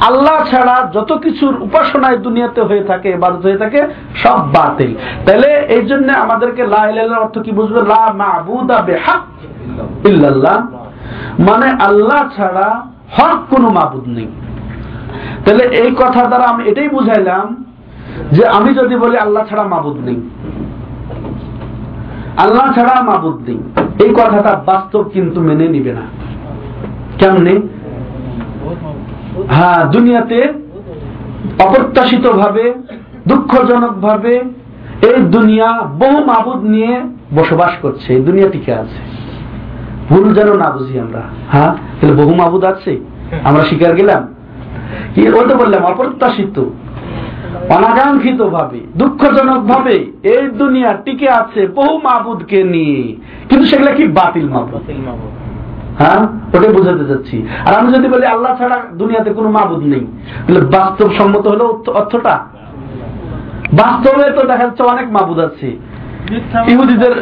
আল্লাহ ছাড়া যত কিছুর উপাসনায় দুনিয়াতে হয়ে থাকে এবাদত হয়ে থাকে, সব বাতিল। তাহলে এই জন্য আমাদেরকে লা অর্থ কি বুঝবে? লা মাবুদা বেহাক ইল্লাল্লাহ। মানে আল্লাহ ছাড়া হক কোনো মাবুদ নেই। তাহলে এই কথা দ্বারা আমি এটাই বুঝাইলাম যে আমি যদি বলি, আল্লাহ ছাড়া মাবুদ নেই। আল্লাহ ছাড়া মাবুদ নেই। এই কথাটা বাস্তব কিন্তু মেনে নিবে না। কেমনে? হ্যাঁ দুনিয়াতে অপ্রত্যাশিত ভাবে দুঃখজনক ভাবে এই দুনিয়া বহু মাবুদ নিয়ে বসবাস করছে। এই দুনিয়া টিকে আছে? ভুল যেন না বুঝি আমরা। হ্যাঁ তাহলে বহু মাবুদ আছে। আমরা শিকার গেলাম। কি ওটা বললাম? অপ্রত্যাশিত। অনাকাঙ্ক্ষিত ভাবে দুঃখজনক ভাবে এই দুনিয়া টিকে আছে বহু মাবুদকে নিয়ে। কিন্তু সেগুলা কি বাতিল মাবুদ? হ্যাঁ? ওটাই বোঝাতে যাচ্ছি আর আমি যদি বলি আল্লাহ ছাড়া দুনিয়াতে কোনো মাবুদ নেই। তাহলে বাস্তব সম্মত হলো অর্থটা? বাস্তবে তো দেখা যাচ্ছে অনেক মাবুদ আছে। ইহুদিদের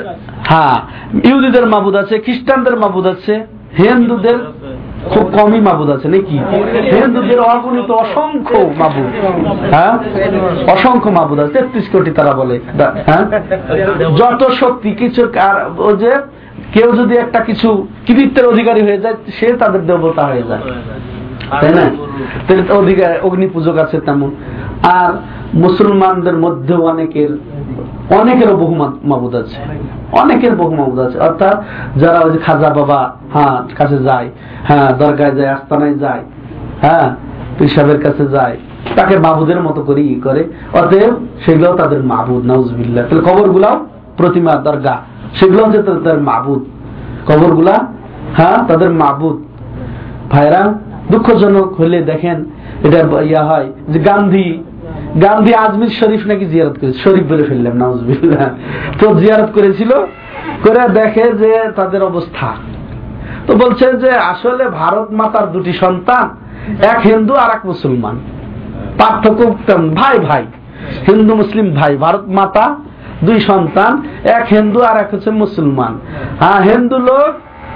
হ্যাঁ ইহুদিদের মাবুদ আছে খ্রিস্টানদের মাবুদ আছে হিন্দুদের খুব কমই মাবুদ আছে, নাকি? হিন্দুদের অগণিত অসংখ্য মাবুদ। হ্যাঁ? অসংখ্য মাবুদ আছে, তেত্রিশ কোটি তারা বলে। হ্যাঁ? যত শক্তি, কিছু ও যে, কেউ যদি একটা কিছু কৃতিত্বের অধিকারী হয়ে যায়, সে তাদের দেবতা হয়ে যায়। তাই না? অধিকার অগ্নি পূজক আছে তেমন। আর মুসলমানদের মধ্যেও অনেকের, অনেকেরও বহু মাবুদ আছে। অনেকের বহু মাবুদ আছে। অর্থাৎ যারা ওই যে খাজা বাবা হ্যাঁ কাছে যায় হ্যাঁ দরগায় যায়, আস্তানায় যায় হ্যাঁ পিসাবের কাছে যায়, তাকে মাবুদের মতো করে ই করে। অতএব সেগুলোও তাদের মাবুদ নাউজবিল্লা তাহলে খবর গুলাও প্রতিমা, দরগা সেগুলো হচ্ছে তাদের মাবুদ। কবরগুলা হ্যাঁ তাদের মাবুদ। ভাইরা, দুঃখজনক হলে দেখেন, এটা ইয়া হয় যে গান্ধী গান্ধী আজমির শরীফ নাকি জিয়ারত করেছে? শরীফ বলে ফেললাম, নাউজবিল্লাহ। তো জিয়ারত করেছিল, করে দেখে যে তাদের অবস্থা। তো বলছে যে আসলে ভারত মাতার দুটি সন্তান, এক হিন্দু আর এক মুসলমান। পার্থক্য ভাই ভাই, হিন্দু, মুসলিম, ভাই, ভারত মাতা দুই সন্তান, এক হিন্দু আর এক হচ্ছে মুসলমান। হ্যাঁ হিন্দু লোক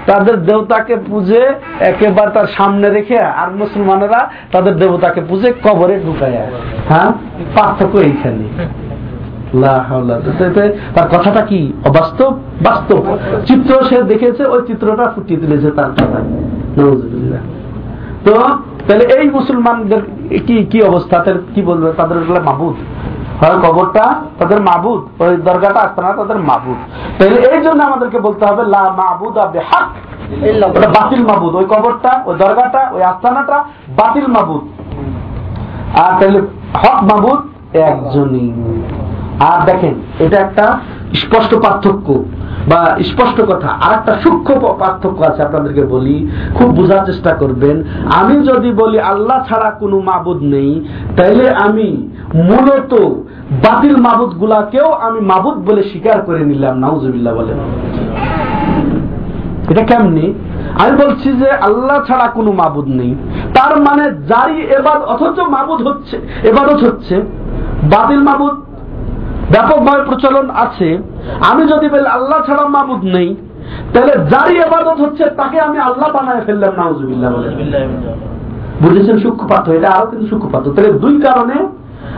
তাদের দেবতাকে পুজে একেবারে তার সামনে রেখে আর মুসলমানেরা তাদের দেবতাকে পুজে কবরে ঢুকায় হ্যাঁ? পার্থক্য এইখানে। তার কথাটা কি? অবাস্তব? বাস্তব। চিত্র সে দেখেছে ওই চিত্রটা ফুটিয়ে তুলেছে তার কথায়। তো তাহলে এই মুসলমানদের কি কি অবস্থা? কি বলবে? তাদের মাহবুদ হয় কবরটা তাদের মাবুদ ওই দরগাটা আস্তানা তাদের মাবুদ। তাহলে এই জন্য আমাদেরকে বলতে হবে লা মাবুদ আবে হাক বাতিল মাবুদ ওই কবরটা ওই দরগাটা ওই আস্তানাটা বাতিল মাবুদ। আর তাহলে হক মাবুদ একজনই। আর দেখেন, এটা একটা স্পষ্ট পার্থক্য বা স্পষ্ট কথা। আর একটা সূক্ষ্ম পার্থক্য আছে আপনাদেরকে বলি, খুব বোঝার চেষ্টা করবেন। আমি যদি বলি, আল্লাহ ছাড়া কোনো মাবুদ নেই, তাইলে আমি মূলত বাতিল মাবুদ গুলাকেও আমি মাবুদ বলে স্বীকার করে নিলাম, নাউজুবিল্লাহ বলে এটা কেমনি? আমি বলছি যে, আল্লাহ ছাড়া কোনো মাবুদ নেই। তার মানে যারই এবার অথচ মাবুদ হচ্ছে এবারও হচ্ছে, বাতিল মাবুদ ব্যাপকভাবে প্রচলন আছে। আমি যদি বলি, আল্লাহ ছাড়া মাবুদ নেই, তাহলে যারই এবাদত হচ্ছে, তাকে আমি আল্লাহ বানায় ফেললাম, নাউজুবিল্লাহ বলে। বুঝেছেন সূক্ষ্মপাত এটা আরও কিন্তু সূক্ষ্মপাত তাহলে দুই কারণে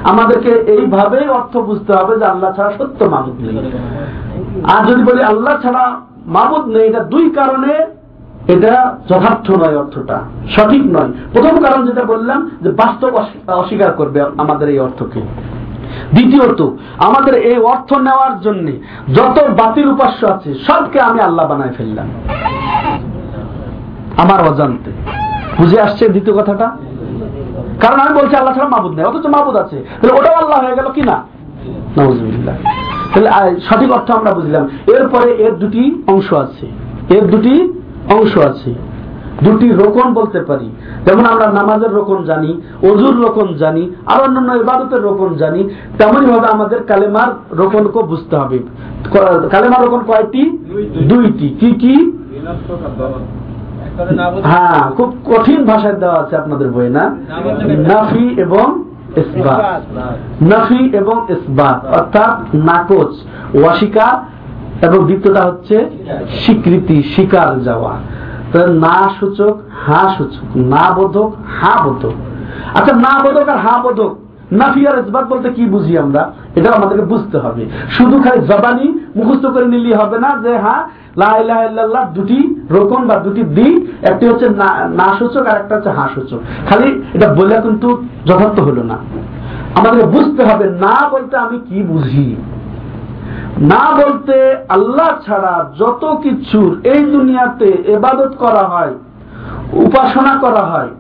আমাদেরকে এইভাবেই অর্থ বুঝতে হবে যে আল্লাহ ছাড়া সত্য মাবুদ নেই। আর যদি বলি, আল্লাহ ছাড়া মাবুদ নেই, এটা দুই কারণে এটা যথার্থ নয় অর্থটা, সঠিক নয়। প্রথম কারণ যেটা বললাম, যে বাস্তব অস্বী- অস্বীকার করবে আমাদের এই অর্থকে। দ্বিতীয়ত, আমাদের এই অর্থ নেওয়ার জন্য যত বাতিল উপাস্য আছে, সবকে আমি আল্লাহ বানায় ফেললাম। আমার অজান্তে। বুঝে আসছে দ্বিতীয় কথাটা? কারণ আমি বলছি, আল্লাহ ছাড়া মাবুদ নেই, অথচ মাবুদ আছে। তাহলে ওটাও আল্লাহ হয়ে গেল কি না। তাহলে সঠিক অর্থ আমরা বুঝলাম। এরপরে এর দুটি অংশ আছে। এর দুটি অংশ আছে। দুটি রোকন বলতে পারি। যেমন আমরা নামাজের রোকন জানি অজুর রোকন জানি আর অন্যান্য ইবাদতের রোকন জানি তেমনই ভাবে আমাদের কালেমার রোকনকে বুঝতে হবে। কালেমার রোকন কয়টি? দুইটি। কি কি? হ্যাঁ খুব কঠিন ভাষায় দেওয়া আছে আপনাদের বই না? নাফি এবং ইসবাত। নাফি এবং ইসবাত অর্থাৎ নাকচ ওয়াশিকা এবং দ্বিতীয়টা হচ্ছে স্বীকৃতি স্বীকার যাওয়া। না সূচক, হা সূচক, না বোধক, হা বোধক। আচ্ছা না বোধক আর হা বোধক ইসবাত বলতে কি বুঝি আমরা? এটা আমাদেরকে বুঝতে হবে। শুধু খালি জবানি মুখস্থ করে নিলেই হবে না যে হ্যাঁ দুটি রোকন বা দুটি দিক, একটি হচ্ছে না সূচক আর একটা হচ্ছে হা সূচক। খালি এটা বলে কিন্তু যথার্থ হলো না। আমাদেরকে বুঝতে হবে না বলতে আমি কি বুঝি? না বলতে আল্লাহ ছাড়া যত কিছুর এই দুনিয়াতে এবাদত করা হয়, উপাসনা করা হয়,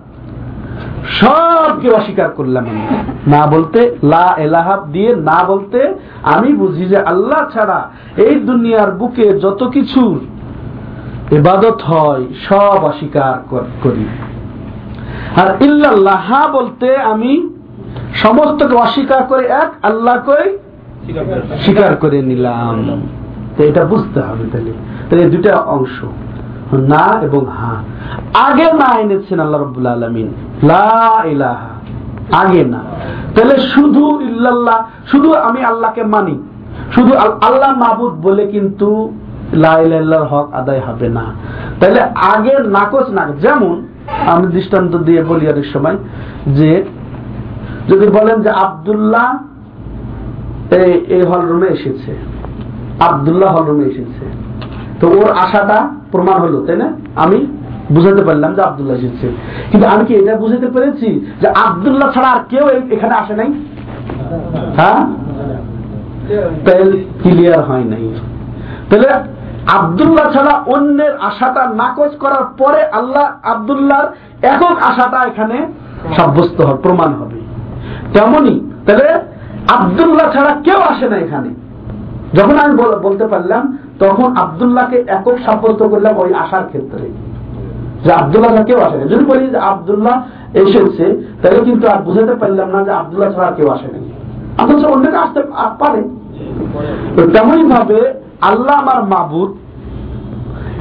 সবকে অস্বীকার করলাম আমি। না বলতে লা এলাহাব দিয়ে না বলতে আমি বুঝি যে আল্লাহ ছাড়া এই দুনিয়ার বুকে যত কিছুর এবাদত হয়, সব অস্বীকার করি আর ইল্লাল্লাহ বলতে আমি সমস্তকে অস্বীকার করে এক আল্লাহকে স্বীকার করে নিলাম। তো এটা বুঝতে হবে তাহলে। তাহলে দুটা অংশ, না এবং হা। আগে না এনেছেন আল্লাহ রব্বুল আলমিন। আগে না। তাহলে শুধু ইল্লাল্লাহ, শুধু আমি আল্লাহকে মানি। শুধু আল্লাহ মাহবুদ বলে কিন্তু লা হক আদায় হবে না। তাহলে আগে নাকচ না। যেমন আমি দৃষ্টান্ত দিয়ে বলি অনেক সময় যে, যদি বলেন যে আব্দুল্লাহ এই এই হল রুমে এসেছে। আবদুল্লাহ হল রুমে এসেছে। তো ওর আশাটা প্রমাণ হলো, তাই না? আমি বুঝাতে পারলাম যে আবদুল্লাহ এসেছে। কিন্তু আমি কি এটা বুঝাতে পেরেছি যে আবদুল্লাহ ছাড়া আর কেউ এখানে আসে নাই? হ্যাঁ? তাহলে ক্লিয়ার হয় নাই। তাহলে আবদুল্লাহ ছাড়া অন্যের আশাটা নাকচ করার পরে আল্লাহ আবদুল্লাহর একক আশাটা এখানে সাব্যস্ত হবে, প্রমাণ হবে। তেমনি, তাহলে আবদুল্লাহ ছাড়া কেউ আসে না এখানে। যখন আমি বলতে পারলাম, তখন আবদুল্লাহকে একক সাব্যস্ত করলাম ওই আশার ক্ষেত্রে। যে আবদুল্লাহ কেউ আসে না। যদি বলি যে আবদুল্লাহ এসেছে, তাহলে কিন্তু আর বুঝাতে পারলাম না যে আবদুল্লাহ ছাড়া কেউ আসে নাই অথচ অন্যকে আসতে পারে। তেমনই ভাবে আল্লাহ আমার মাবুদ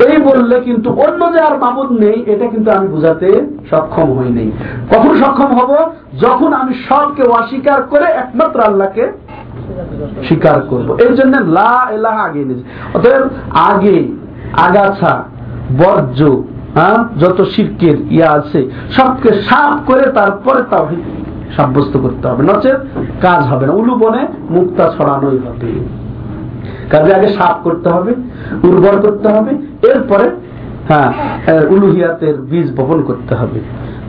এই বললে কিন্তু অন্য যে আর মাবুদ নেই, এটা কিন্তু আমি বুঝাতে সক্ষম হই নাই কখন সক্ষম হব? যখন আমি সবকে অস্বীকার করে একমাত্র আল্লাহকে স্বীকার করব। এই জন্য লা এলাহা আগে এনেছে অতএব আগে, আগাছা, বর্জ্য হ্যাঁ যত শিরকের ইয়া আছে, সবকে সাফ করে তারপরে তাওহীদ সাব্যস্ত করতে হবে। নচেত কাজ হবে না। উলু বনে মুক্তা ছড়ানোই হবে। কাজে আগে সাফ করতে হবে, উর্বর করতে হবে এরপরে হ্যাঁ উলুহিয়াতের বীজ বপন করতে হবে।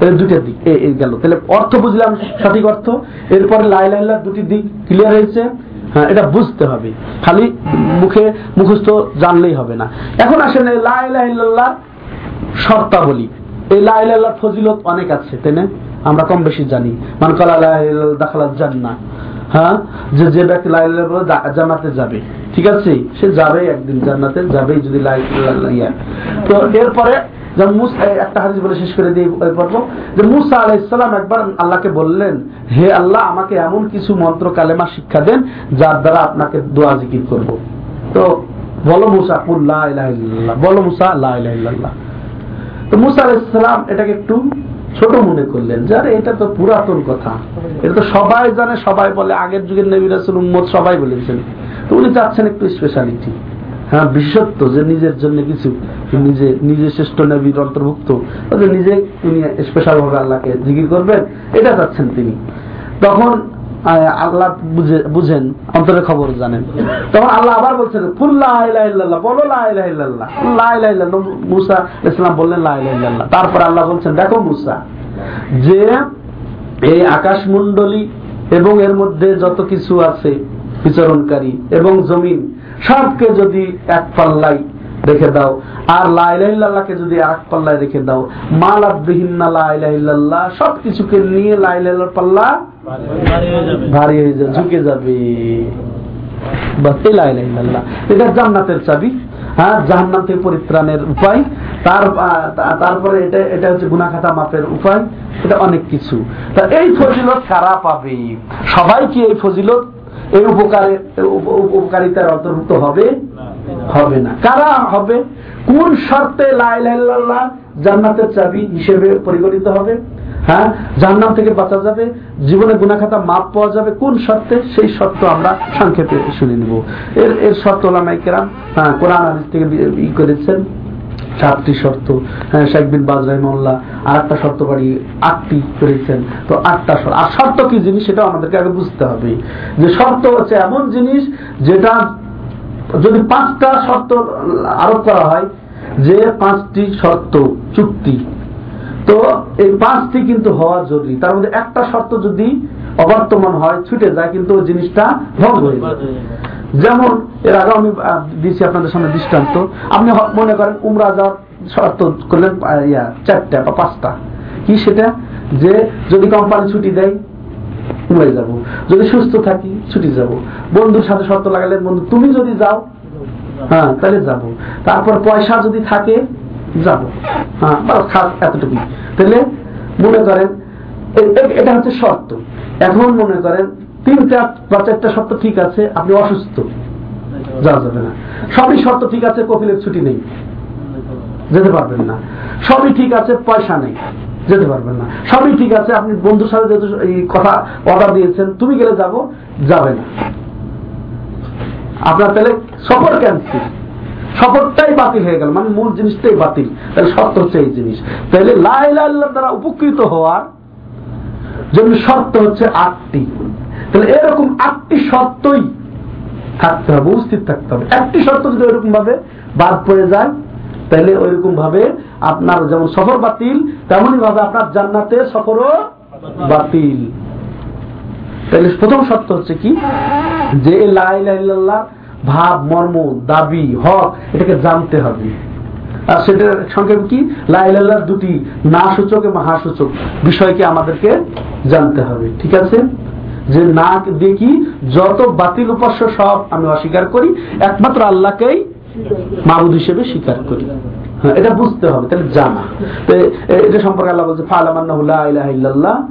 তাহলে দিক এই গেল। তাহলে অর্থ বুঝলাম, সঠিক অর্থ? এরপরে লাই লাইলার দুটি দিক ক্লিয়ার হয়েছে? হ্যাঁ এটা বুঝতে হবে। খালি মুখে মুখস্থ জানলেই হবে না। এখন আসেন এই লা ইলাহা শর্তাবলী। এই লা ইলাহা ফজিলত অনেক আছে, তাই না? আমরা কম বেশি জানি। মান কালা লা ইলাহা ইল্লাল্লাহ দাখালাত জান্নাহ। হ্যাঁ? যে যে ব্যক্তি লা ইলাহা বলে জান্নাতে যাবে। ঠিক আছে? সে যাবে একদিন জান্নাতে, যাবেই যদি লা ইলাহা ইল্লাল্লাহ ইয়া। তো এরপরে একটা হাদিস বলে শেষ করে যে মুসা একবার আল্লাহকে বললেন, হে আল্লাহ, আমাকে এমন কিছু মন্ত্র, কালেমা, শিক্ষা দেন, যার দ্বারা আপনাকে দোয়া জিকির করব। তো বলো মুসা, কুল লা ইলাহা ইল্লাল্লাহ। বলো মুসা ইল্লাল্লাহ। তো মুসা সালাম এটাকে একটু ছোট মনে করলেন, যারে এটা তো পুরাতন কথা। এটা তো সবাই জানে, সবাই বলে। আগের যুগের নবী রাসুল উম্মত সবাই বলেছেন। তো উনি চাচ্ছেন একটু স্পেশালিটি হ্যাঁ বিশেষত্ব যে নিজের জন্য কিছু নিজে নিজে শ্রেষ্ঠ নবীর অন্তর্ভুক্ত নিজে তিনি স্পেশাল ভাবে আল্লাহকে জিগির করবেন, এটা চাচ্ছেন তিনি। তখন আল্লাহ বুঝে- বুঝেন, অন্তরের খবর জানেন। তখন আল্লাহ আবার বলছেন ফুল্লাহ ইল্লাল্লাহ, বলো লা ইলাহা ইল্লাল্লাহ। লা ইলাহা ইল্লাল্লাহ মুসা ইসলাম বললেন লা ইলাহা ইল্লাল্লাহ। তারপর আল্লাহ বলছেন, দেখো মুসা, যে এই আকাশমণ্ডলী এবং এর মধ্যে যত কিছু আছে, বিচরণকারী এবং জমিন, সবকে যদি এক পাল্লাই রেখে দাও। আর লাইলাহিল্লাহকে যদি এক পাল্লায় রেখে দাও। মালাবিহীনা লাইলাহিল্লাহ সবকিছুকে নিয়ে লাইলাহ পাল্লা ভারী হয়ে যাবে। ঝুঁকে যাবে। বাস এই লা এটা জান্নাতের চাবি। হ্যাঁ জাহান্নাম থেকে পরিত্রাণের উপায়। তার তারপরে এটা এটা হচ্ছে গুনাখাতা মাপের উপায়। এটা অনেক কিছু। তা এই ফজিলত কারা পাবে? সবাই কি এই ফজিলত? এই উপকারে উপ- উপ- উপকারিতার অন্তর্ভুক্ত হবে? হবে না। কারা হবে? কোন শর্তে লা ইলাহা জান্নাতের চাবি হিসেবে পরিগণিত হবে? হ্যাঁ? জাহান্নাম থেকে বাঁচা যাবে জীবনে গুণাখাতা মাপ পাওয়া যাবে। কোন শর্তে? সেই শর্ত আমরা সংক্ষেপে শুনে নিব। এর এর শর্ত ওলামাই কেরাম হ্যাঁ কোরআন থেকে ই করেছেন। সাতটি শর্ত। হ্যাঁ শেখ বিন বাজ রহমাল্লাহ আর একটা শর্ত বাড়ি আটটি করেছেন। তো আটটা শর্ত। আর শর্ত কি জিনিস সেটা আমাদেরকে আগে বুঝতে হবে। যে শর্ত হচ্ছে এমন জিনিস যেটা যদি পাঁচটা শর্ত আরোপ করা হয়, যে পাঁচটি শর্ত চুক্তি। তো এই পাঁচটি কিন্তু হওয়া জরুরি। তার মধ্যে একটা শর্ত যদি অবর্তমান হয়, ছুটে যায়, কিন্তু ওই জিনিসটা ভঙ্গ হয়ে যায়। যেমন, এর আগে আমি দিয়েছি আপনাদের সামনে দৃষ্টান্ত। আপনি মনে করেন উমরা যাওয়ার শর্ত করলেন ইয়া, চারটা বা পাঁচটা। কি সেটা? যে যদি কোম্পানি ছুটি দেয় উমরায় যাব। যদি সুস্থ থাকি, ছুটি যাব। বন্ধুর সাথে শর্ত লাগালে বন্ধু, তুমি যদি যাও হ্যাঁ তাহলে যাব। তারপর পয়সা যদি থাকে, যাব। হ্যাঁ বাস, খাস, এতটুকুই। তাহলে মনে করেন এটা হচ্ছে শর্ত। এখন মনে করেন, তিনটা বা চারটা শর্ত ঠিক আছে, আপনি অসুস্থ। যাওয়া যাবে না। সবই শর্ত ঠিক আছে, কপিলের ছুটি নেই। যেতে পারবেন না। সবই ঠিক আছে, পয়সা নেই। যেতে পারবেন না। সবই ঠিক আছে, আপনি বন্ধুর সাথে যেহেতু এই কথা অর্ডার দিয়েছেন, তুমি গেলে যাব, যাবে না। আপনার তাহলে সফর ক্যান্সেল সফরটাই বাতিল হয়ে গেল মানে মূল জিনিসটাই বাতিল। তাহলে শর্ত হচ্ছে এই জিনিস। তাহলে লাইল্লাহ দ্বারা উপকৃত হওয়ার জন্য শর্ত হচ্ছে আটটি। তাহলে এরকম আটটি শর্তই থাকতে হবে, উপস্থিত থাকতে হবে। একটি শর্ত যদি ওইরকম ভাবে বাদ পড়ে যায়, তাহলে ওইরকম ভাবে আপনার যেমন সফর বাতিল তেমনই ভাবে আপনার জান্নাতে সফরও বাতিল। তাহলে প্রথম শর্ত হচ্ছে কি? যে লাইল্লাহ ভাব, মর্ম, দাবি, হক, এটাকে জানতে হবে। আর সেটার সঙ্গে কি? লাইলাল্লাহ দুটি না সূচক এবং হা সূচক বিষয়কে আমাদেরকে জানতে হবে ঠিক আছে? যে না কি যত বাতিল উপাস্য সব আমি অস্বীকার করি একমাত্র আল্লাহকেই মাবুদ হিসেবে স্বীকার করি। হ্যাঁ, এটা বুঝতে হবে তাহলে জানা। তো এটা সম্পর্কে আল্লাহ বলছে ফালামান্নাহুল্লাহ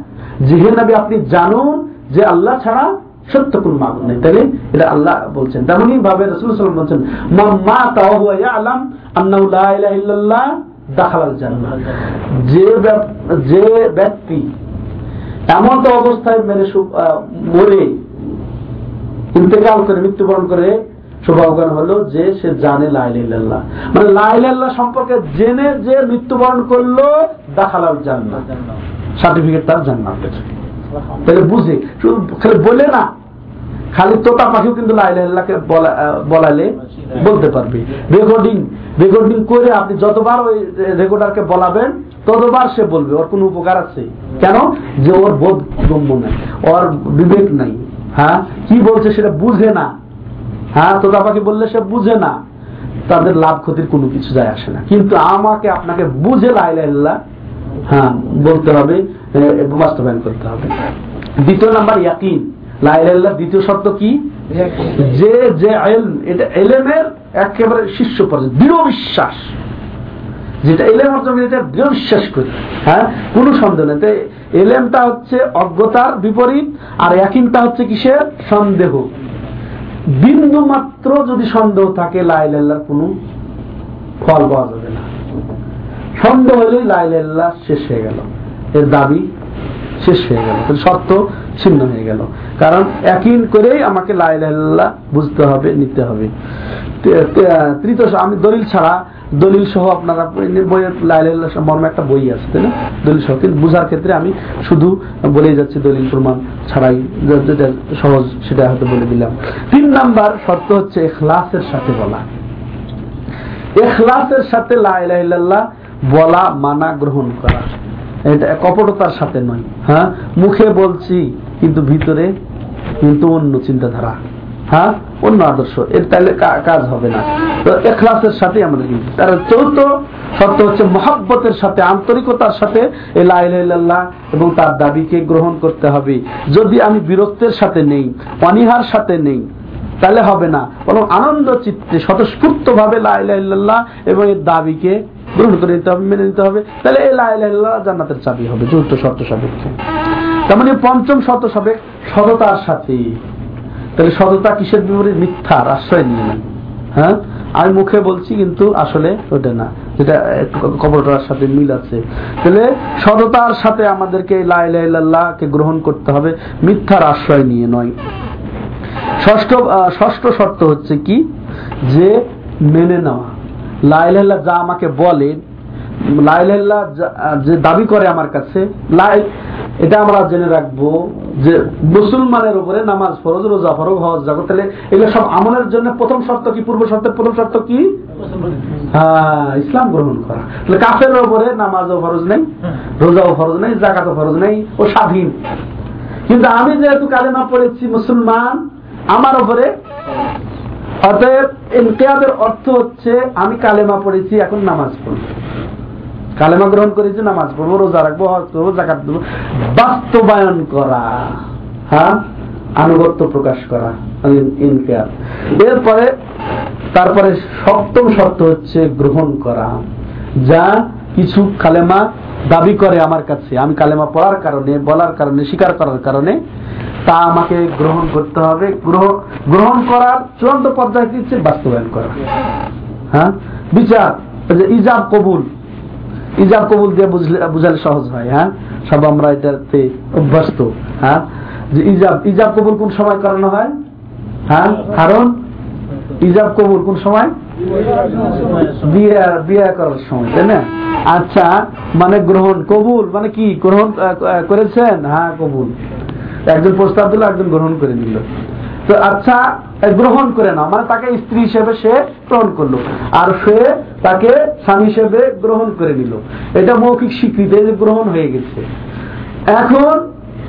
জিহে নবী আপনি জানুন যে আল্লাহ ছাড়া সত্য কোন তাহলে এটা আল্লাহ বলছেন। তেমনই ভাবে রসুল সাল্লাম বলছেন তাও আলাম আন্নাহু লা ইলাহা ইল্লাল্লাহ দাখালাল জান্নাহ। যে যে ব্যক্তি এমন তো অবস্থায় মেরে মরে ইন্তেকাল করে, মৃত্যুবরণ করে হলো যে সে জানে লাইলাল্লাহ মানে লাইলাল্লাহ সম্পর্কে জেনে যে মৃত্যুবরণ করল, দাখালাল জান্নাত সার্টিফিকেট তার জান্নাতের তাহলে বুঝে। শুধু খালি বলে না, খালি তোতা পাখিও কিন্তু লাইলাল্লাহকে বলা- বলালে বলতে পারবে। রেকর্ডিং রেকর্ডিং করে আপনি যতবার ওই রেকর্ডারকে বলাবেন, ততবার সে বলবে, ওর কোনো উপকার আছে? কেন? যে ওর বোধ গম্য নাই, ওর বিবেক নাই। হ্যাঁ? কি বলছে সেটা বুঝে না। হ্যাঁ? তোতা পাখি বললে সে বুঝে না। তাদের লাভ ক্ষতির কোনো কিছু যায় আসে না। কিন্তু আমাকে আপনাকে বুঝে লাইলাল্লাহ হ্যাঁ বলতে হবে। বাস্তবায়ন করতে হবে। দ্বিতীয় নাম্বার, ইয়াকিন। লাইলাল্লাহ দ্বিতীয় শর্ত কি? যে যে এলম এটা এলেমের একেবারে শীর্ষ পর্যায়ে, দৃঢ় বিশ্বাস। যেটা এলেম অর্জন এটা দৃঢ় বিশ্বাস করি। হ্যাঁ? কোনো সন্দেহ নেই। তাই এলেমটা হচ্ছে অজ্ঞতার বিপরীত, আর একিনটা হচ্ছে কিসের? সন্দেহ। বিন্দু মাত্র যদি সন্দেহ থাকে লাইলাল্লাহর কোনো ফল পাওয়া যাবে না। সন্দেহ হলেই লাইলাল্লাহ শেষ হয়ে গেল। এর দাবি শেষ হয়ে গেল। শর্ত ছিন্ন হয়ে গেল। কারণ একই করেই আমাকে লাইল্লাহ বুঝতে হবে, নিতে হবে। তৃতীয় আমি দলিল ছাড়া, দলিল সহ আপনারা বইয়ের লাইল্লাহ মর্মে একটা বই আছে, তাই না? দলিল সহ। কিন্তু বোঝার ক্ষেত্রে আমি শুধু বলে যাচ্ছি, দলিল প্রমাণ ছাড়াই যেটা সহজ সেটা হয়তো বলে দিলাম। তিন নাম্বার শর্ত হচ্ছে এখলাসের সাথে বলা। এখলাসের সাথে লাইল্লাহ বলা, মানা, গ্রহণ করা। এটা কপটতার সাথে নয়। হ্যাঁ? মুখে বলছি, কিন্তু ভিতরে কিন্তু অন্য চিন্তাধারা। হ্যাঁ? অন্য আদর্শ। এর তাহলে কাজ হবে না। তো এখলাসের সাথে আমাদের কিন্তু। তার চৌথ শর্ত হচ্ছে মহাব্বতের সাথে, আন্তরিকতার সাথে এলাহ এবং তার দাবিকে গ্রহণ করতে হবে। যদি আমি বীরত্বের সাথে নেই, অনিহার সাথে নেই, তাহলে হবে না। বরং আনন্দ চিত্তে স্বতঃস্ফূর্ত ভাবে লাইল্লাহ এবং এর দাবিকে গ্রহণ করে নিতে হবে, মেনে নিতে হবে। তাহলে এই লাইল্লাহ জান্নাতের চাবি হবে চতুর্থ শর্ত সাপেক্ষে। তার মানে পঞ্চম শর্ত সাপেক্ষ সততার সাথে। তাহলে সততা কিসের বিপরীত? মিথ্যার, আশ্রয় নিয়ে নেন হ্যাঁ? আমি মুখে বলছি কিন্তু আসলে ওটা না। যেটা কবরটার সাথে মিল আছে। তাহলে সততার সাথে আমাদেরকে লাই লাইলাইল্লাহকে গ্রহণ করতে হবে, মিথ্যার আশ্রয় নিয়ে নয়। ষষ্ঠ ষষ্ঠ শর্ত হচ্ছে কি? যে মেনে নেওয়া। লাইলাল্লাহ যা আমাকে বলে, লাইলাল্লাহ যে দাবি করে আমার কাছে, লাই, এটা আমরা জেনে রাখব যে মুসলমানের উপরে নামাজ ফরজ, রোজা ফরজ, হজ জাগত তাহলে এগুলো সব আমলের জন্য প্রথম শর্ত কি, পূর্ব শর্তের প্রথম শর্ত কি? হ্যাঁ ইসলাম গ্রহণ করা। তাহলে কাফের উপরে নামাজও ফরজ নেই, রোজাও ফরজ নেই জাকাতও ফরজ নেই, ও স্বাধীন। কিন্তু আমি যেহেতু কালেমা পড়েছি মুসলমান, আমার উপরে অতএব ইনকিয়াদের অর্থ হচ্ছে, আমি কালেমা পড়েছি, এখন নামাজ পড়ব। কালেমা গ্রহণ করেছি, নামাজ পড়ব, রোজা রাখব, হজ করব জাকাত দেবো বাস্তবায়ন করা হ্যাঁ? আনুগত্য প্রকাশ করা ইনকিয়াদ এরপরে, তারপরে সপ্তম শর্ত হচ্ছে গ্রহণ করা। যা কিছু কালেমা দাবি করে আমার কাছে। আমি কালেমা পড়ার কারণে, বলার কারণে, স্বীকার করার কারণে তা আমাকে গ্রহণ করতে হবে। গ্রহণ করার চূড়ান্ত পর্যায়ে হচ্ছে? বাস্তবায়ন করা। হ্যাঁ? বিচার ইজাব কবুল। ইজাব কবুল দিয়ে বুঝলে, বুঝালে সহজ হয় হ্যাঁ? সব আমরা এটাতে অভ্যস্ত হ্যাঁ? যে ইজাব ইজাব কবুল কোন সময় করানো হয়? হ্যাঁ? কারণ ইজাব কবুল কোন সময়? বিয়ে বিয়ে করার সময়, তাই না? আচ্ছা মানে গ্রহণ, কবুল মানে কি, গ্রহণ করেছেন? হ্যাঁ কবুল। একজন প্রস্তাব দিল, একজন গ্রহণ করে নিল তো আচ্ছা গ্রহণ করে না মানে তাকে স্ত্রী হিসেবে সে গ্রহণ করল, আর সে তাকে স্বামী হিসেবে গ্রহণ করে নিল। এটা মৌখিক স্বীকৃতি গ্রহণ হয়ে গেছে। এখন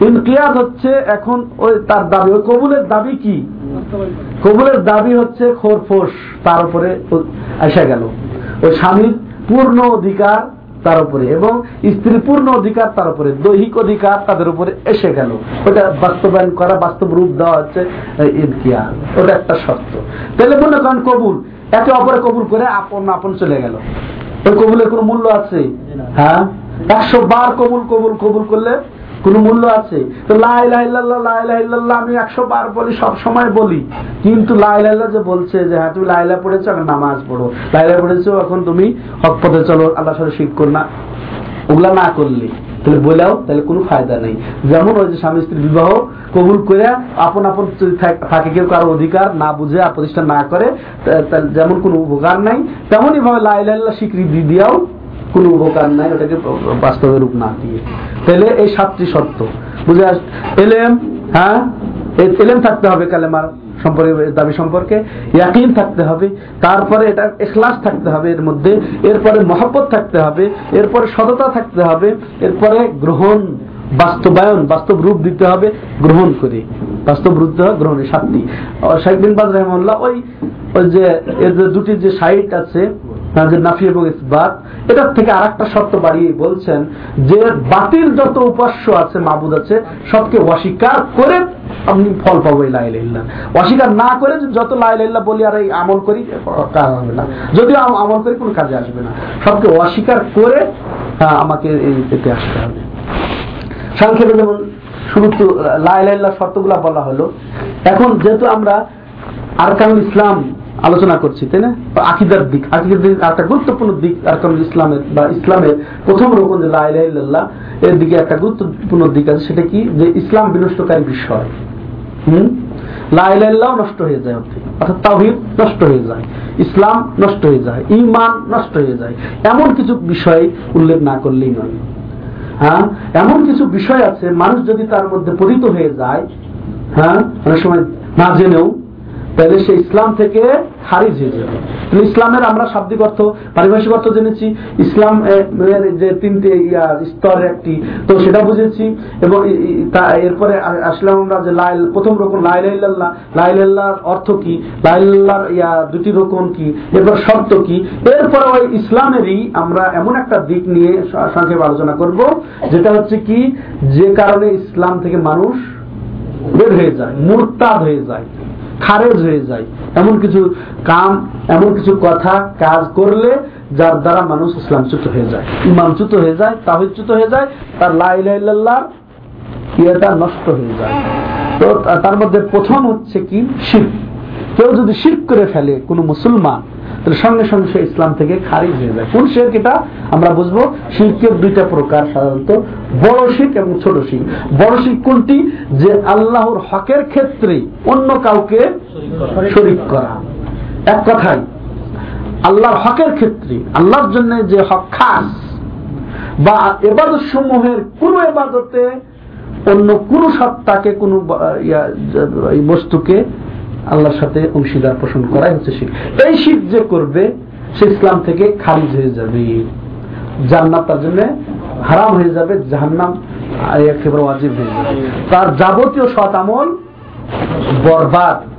ইনকিয়াদ হচ্ছে, এখন ওই তার দাবি, ওই কবুলের দাবি কি? কবুলের দাবি হচ্ছে খোরফোস তার উপরে আসা গেল। ওই স্বামীর পূর্ণ অধিকার তার উপরে এবং স্ত্রীর পূর্ণ অধিকার তার উপরে দৈহিক অধিকার তাদের উপরে এসে গেল। ওটা বাস্তবায়ন করা বাস্তব রূপ দেওয়া হচ্ছে ইনকিয়াদ ওটা একটা শর্ত। তাহলে মনে করেন কবুল। একে অপরে কবুল করে আপন আপন চলে গেল। ওই কবুলের কোন মূল্য আছে? হ্যাঁ? একশো বার কবুল কবুল কবুল করলে কোন মূল্য আছে? তো লাইল্লাহ আমি একশো বার বলি সব সময় বলি। কিন্তু লাইল্লাহ যে বলছে যে হ্যাঁ তুমি লাইলা পড়েছো, এখন নামাজ পড়ো। লাইলা পড়েছো, এখন তুমি হক পথে চলো আল্লাহ সাথে শিখ কর না। ওগুলা না করলে, তাহলে বলেও তাহলে কোনো ফায়দা নেই। যেমন ওই যে স্বামী স্ত্রী বিবাহ কবুল করে আপন আপন থাকে কেউ কারও অধিকার না বুঝে প্রতিষ্ঠা না করে যেমন কোনো উপকার নাই, তেমনই ভাবে লাইল্লাহ স্বীকৃতি দিয়াও কোনো উপকার নাই, ওটাকে বাস্তবের রূপ না দিয়ে। তাহলে এই সাতটি সত্য বুঝে আস, এলেম হ্যাঁ? এলেম থাকতে হবে কালেমার সম্পর্কে, দাবি সম্পর্কে। ইয়াকিন থাকতে হবে। তারপরে এটা এখলাস থাকতে হবে এর মধ্যে। এরপরে মহব্বত থাকতে হবে। এরপরে সততা থাকতে হবে। এরপরে গ্রহণ, বাস্তবায়ন, বাস্তব রূপ দিতে হবে, গ্রহণ করে। বাস্তব রূপ হবে গ্রহণের সাতটি। শাহিদ বিন বাজ রহমাল্লাহ ওই ওই যে, এর যে দুটি যে সাইট আছে যে নাফি এবং ইসবাত, এটার থেকে আর একটা শর্ত বাড়িয়ে বলছেন যে বাতিল যত উপাস্য আছে, মাবুদ আছে, সবকে অস্বীকার করে আপনি ফল পাবো এই লাইল্লাহ অস্বীকার না করে যত লাইল্লাহ বলি আর এই আমল করি কাজ হবে না। যদিও আমল করি, কোনো কাজে আসবে না। সবকে অস্বীকার করে আমাকে এই পেতে আসতে হবে। সংক্ষেপে যেমন শুরু তো লাইল্লাহ শর্তগুলা বলা হলো। এখন যেহেতু আমরা আরকানুল ইসলাম আলোচনা করছি, তাই না? আকিদার দিক আকিদার দিক একটা গুরুত্বপূর্ণ দিক, আর কারণ ইসলামের বা ইসলামের প্রথম রকম যে লাইল্লাহ এর দিকে একটা গুরুত্বপূর্ণ দিক আছে, সেটা কি? যে ইসলাম বিনষ্টকারী বিষয়। হম? লাইল্লাহ নষ্ট হয়ে যায় অর্থাৎ তাহিদ নষ্ট হয়ে যায়, ইসলাম নষ্ট হয়ে যায় ইমান নষ্ট হয়ে যায়। এমন কিছু বিষয় উল্লেখ না করলেই নয়। হ্যাঁ? এমন কিছু বিষয় আছে, মানুষ যদি তার মধ্যে পতিত হয়ে যায় হ্যাঁ? অনেক সময় না জেনেও তাহলে সে ইসলাম থেকে খারিজ হয়ে যাবে। ইসলামের আমরা শাব্দিক অর্থ, পারিভাষিক অর্থ জেনেছি, ইসলাম যে তিনটে স্তরের একটি, তো সেটা বুঝেছি, এবং এরপরে আসলাম আমরা যে লাইল, প্রথম রকম লাইল্লাহ লাইল্লাহর অর্থ কি? লাইল্লাহর ইয়া, দুটি রকম কি? এরপর শর্ত কি? এরপরে ওই ইসলামেরই আমরা এমন একটা দিক নিয়ে সংক্ষেপে আলোচনা করব, যেটা হচ্ছে কি? যে কারণে ইসলাম থেকে মানুষ বের হয়ে যায়, মুরতাদ হয়ে যায়। খারেজ হয়ে যায়। এমন কিছু কাম, এমন কিছু কথা, কাজ করলে যার দ্বারা মানুষ ইসলামচ্যুত হয়ে যায়। ইমামচ্যুত হয়ে যায়, তাহিদচ্যুত হয়ে যায়, তার লাইল্লাহ ইয়েটা নষ্ট হয়ে যায়। তো তার মধ্যে প্রথম হচ্ছে কি? শির কেউ যদি শির করে ফেলে, কোনো মুসলমান তাহলে সঙ্গে সঙ্গে সে ইসলাম থেকে খারিজ হয়ে যায়। কোন শেখ এটা? আমরা বুঝব শিল্পের দুইটা প্রকার সাধারণত। বড় শিখ এবং ছোট শিখ বড় শিখ কোনটি? যে আল্লাহর হকের ক্ষেত্রে অন্য কাউকে শরিক করা। এক কথাই আল্লাহর হকের ক্ষেত্রে, আল্লাহর জন্য যে হক খাস, বা এবাদত সমূহের কোন এবাদতে অন্য কোন সত্তাকে, কোন বস্তুকে আল্লাহর সাথে অংশীদার পোষণ করাই হচ্ছে শিখ এই শিখ যে করবে, সে ইসলাম থেকে খারিজ হয়ে যাবে। জান্নাত তার জন্য হারাম হয়ে যাবে, জাহান্নাম একেবারে ওয়াজিব হয়ে যাবে। তার যাবতীয় সৎ আমল বরবাদ।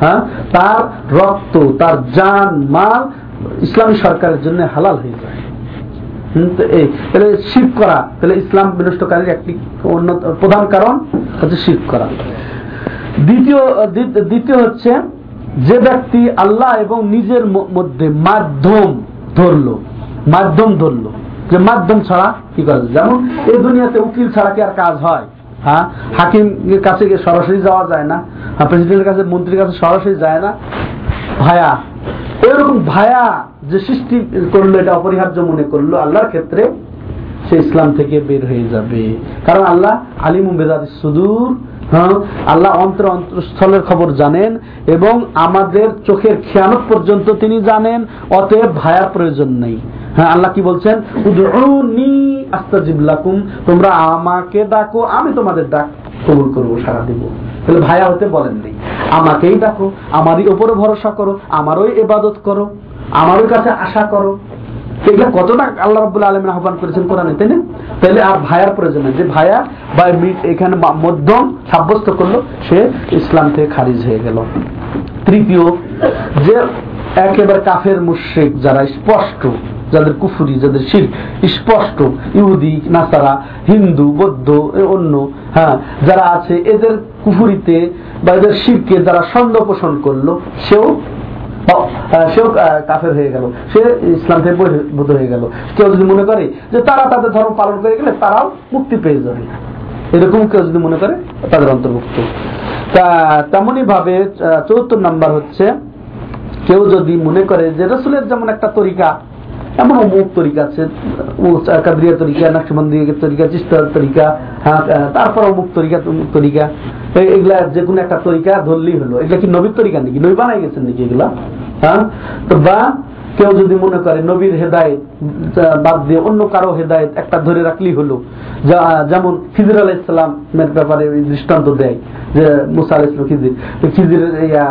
হ্যাঁ? তার রক্ত, তার জান, মাল ইসলামী সরকারের জন্য হালাল হয়ে যায়। তাহলে শিব করা, তাহলে ইসলাম বিনষ্টকারীর একটি অন্য প্রধান কারণ হচ্ছে শিব করা। দ্বিতীয় দ্বিতীয় হচ্ছে, যে ব্যক্তি আল্লাহ এবং নিজের মধ্যে মাধ্যম ধরল মাধ্যম ধরল। যে মাধ্যম ছাড়া কি করা যায়? যেমন, এই দুনিয়াতে উকিল ছাড়া কি আর কাজ হয়? হ্যাঁ? হাকিমের কাছে সরাসরি যাওয়া যায় না। প্রেসিডেন্টের কাছে, মন্ত্রীর কাছে সরাসরি যায় না। ভায়া, এরকম ভায়া যে সৃষ্টি করল, এটা অপরিহার্য মনে করল, আল্লাহর ক্ষেত্রে সে ইসলাম থেকে বের হয়ে যাবে। কারণ আল্লাহ আলিম বেদাদ সুদূর হ্যাঁ? আল্লাহ অন্তর অন্তরস্থলের খবর জানেন এবং আমাদের চোখের খেয়ানত পর্যন্ত তিনি জানেন, অতএব ভায়ার প্রয়োজন নেই। হ্যাঁ আল্লাহ কি বলছেন? তোমরা আমাকে ডাকো, আমি তোমাদের ডাক কবুল করব সারা দিব। তাহলে ভায়া হতে বলেননি আমাকেই ডাকো, আমারই ওপরে ভরসা করো আমারও এবাদত করো আমারও কাছে আশা করো। এগুলো কতটা আল্লাহ রবুল্লা আলমিন আহ্বান করেছেন কোরআনে, তাই না? তাহলে আর ভায়ার প্রয়োজন যে ভায়া বা এখানে মধ্যম সাব্যস্ত করল, সে ইসলাম থেকে খারিজ হয়ে গেল। তৃতীয়, যে একেবারে কাফের মুশ্রিক যারা স্পষ্ট, যাদের কুফুরি, যাদের শির, স্পষ্ট, ইহুদি, নাসারা, হিন্দু, বৌদ্ধ অন্য হ্যাঁ যারা আছে, এদের কুফুরিতে বা এদের শিরকে যারা সন্দেহ পোষণ করল, সেও সেও কাফের হয়ে গেল। সে ইসলাম থেকে বহির্ভূত হয়ে গেল। কেউ যদি মনে করে যে তারা তাদের ধর্ম পালন করে গেলে তারাও মুক্তি পেয়ে যাবে। এরকম কেউ যদি মনে করে তাদের অন্তর্ভুক্ত। তা তেমনই ভাবে চতুর্থ নাম্বার হচ্ছে কেউ যদি মনে করে যে রসুলের যেমন একটা তরিকা এমন অমুক তরিকা আছে কাদরিয়া তরিকা নাকশবন্দিয়া তরিকা চিস্তার তরিকা হ্যাঁ, তারপর অমুক তরিকা তরিকা এগুলা যে কোনো একটা তরিকা ধরলেই হলো। এগুলা কি নবীর তরিকা নাকি? নবী বানাই গেছেন নাকি এগুলা? হ্যাঁ? বা কেউ যদি মনে করে নবীর হেদায়ত বাদ দিয়ে অন্য কারও হেদায়ত একটা ধরে রাখলেই হলো। যেমন খিজির আলাহ ইসলামের ব্যাপারে দৃষ্টান্ত দেয়, যে মুসা আলাহ ইসলাম খিজির খিজির ইয়া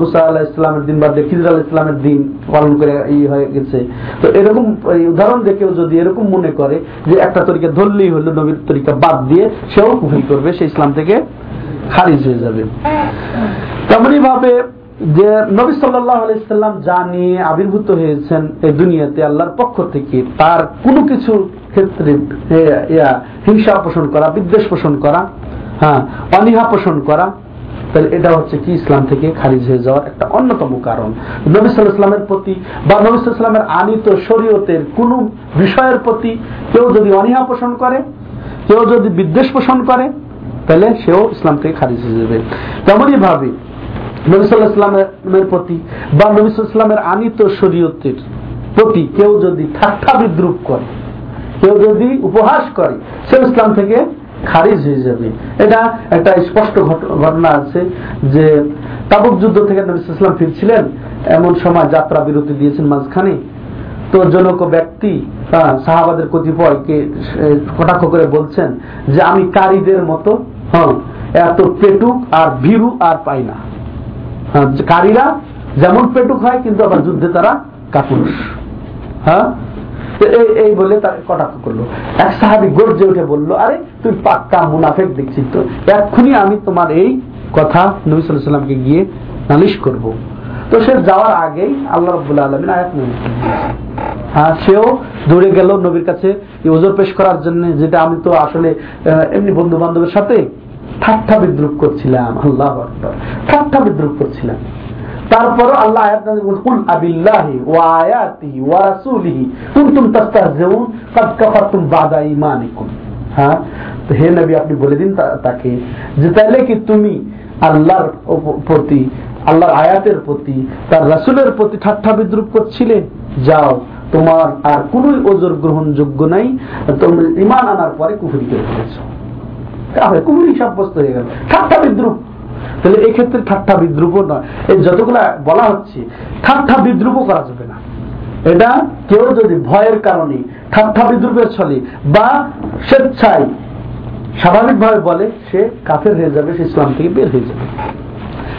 মুসা আলাহ ইসলামের দিন বাদ দিয়ে খিজির আলাহ ইসলামের দিন পালন করে ই হয়ে গেছে। তো এরকম উদাহরণ দিয়ে কেউ যদি এরকম মনে করে যে একটা তরিকা ধরলেই হলো নবীর তরিকা বাদ দিয়ে, সেও কুফরি করবে, সে ইসলাম থেকে খারিজ হয়ে যাবে। তেমনি ভাবে যে নবী সাল্লাম যা নিয়ে আবির্ভূত হয়েছেন এই দুনিয়াতে আল্লাহর পক্ষ থেকে, তার কোনো কিছু ক্ষেত্রে হিংসা পোষণ করা, বিদ্বেষ পোষণ করা হ্যাঁ অনীহা পোষণ করা, তাহলে এটা হচ্ছে কি? ইসলাম থেকে খারিজ হয়ে যাওয়ার একটা অন্যতম কারণ। নবী সাল্লামের প্রতি বা নবী সাল্লামের আনিত শরীয়তের কোন বিষয়ের প্রতি কেউ যদি অনীহা পোষণ করে, কেউ যদি বিদ্বেষ পোষণ করে, তাহলে সেও ইসলাম থেকে খারিজ হয়ে যাবে। তেমনই ভাবে নবী সাল্লাহ ইসলামের প্রতি বা নবী সাল্লাল্লাহু আলাইহি ইসলামের আনিত শরীয়তের প্রতি কেউ যদি ঠাট্টা বিদ্রুপ করে, কেউ যদি উপহাস করে, সে ইসলাম থেকে খারিজ হয়ে যাবে। এটা একটা স্পষ্ট ঘটনা আছে যে তাবুক যুদ্ধ থেকে নবী সাল্লাল্লাহু আলাইহি ইসলাম ফিরছিলেন, এমন সময় যাত্রা বিরতি দিয়েছেন মাঝখানে। তো জনক ব্যক্তি সাহাবাদের কতিপয়কে কটাক্ষ করে বলছেন যে, আমি কারীদের মতো হ্যাঁ এত পেটুক আর ভীরু আর পাই না। কারীরা যেমন পেটুক হয়, কিন্তু আবার যুদ্ধে তারা কাপুরুষ। হ্যাঁ? এই বলে তার কটাক্ষ করল। এক সাহাবি গর্জে উঠে বলল, আরে, তুই পাক্কা মুনাফেক দেখছিস তো? এক্ষুনি আমি তোমার এই কথা নবী সাল্লামকে গিয়ে নালিশ করব। তো সে যাওয়ার আগেই আল্লাহ রব্বুল আলমিন আয়াত নাজিল হ্যাঁ সেও দৌড়ে গেল নবীর কাছে ওজোর পেশ করার জন্য, যেটা আমি তো আসলে এমনি বন্ধু বান্ধবের সাথে ঠাট্টা বিদ্রুপ করছিলাম আল্লাহ আকবার। ঠাট্টা বিদ্রুপ করছিলাম। তারপরও আল্লাহ আয়াত নাযিল করেছেন, কুল আবিল্লাহি ওয়া আয়াতিহি ওয়া রাসূলিহি কুনতুম তাস্তাহজিউন কাদ কাফারতুম বাদা ঈমানিকুম। হ্যাঁ? তো হে নবী আপনি বলে দিন তাকে যে তাইলে কি তুমি আল্লাহর প্রতি আল্লাহর আয়াতের প্রতি তার রাসূলের প্রতি ঠাট্টা বিদ্রুপ করছিলে? যাও তোমার আর কোন ওজোর গ্রহণযোগ্য নাই তুমি ইমান আনার পরে কুফরি করে ফেলেছো। তাহলে কুফরি সাব্যস্ত হয়ে গেল। ঠাট্টা বিদ্রুপ। তাহলে এই ক্ষেত্রে ঠাট্টা বিদ্রুপ নয়। এই যতগুলা বলা হচ্ছে, ঠাট্টা বিদ্রুপ করা যাবে না। এটা কেউ যদি ভয়ের কারণে ঠাট্টা বিদ্রুপের ছলে বা স্বেচ্ছায়, স্বাভাবিকভাবে বলে, সে কাফের হয়ে যাবে, সে ইসলাম থেকে বের হয়ে যাবে।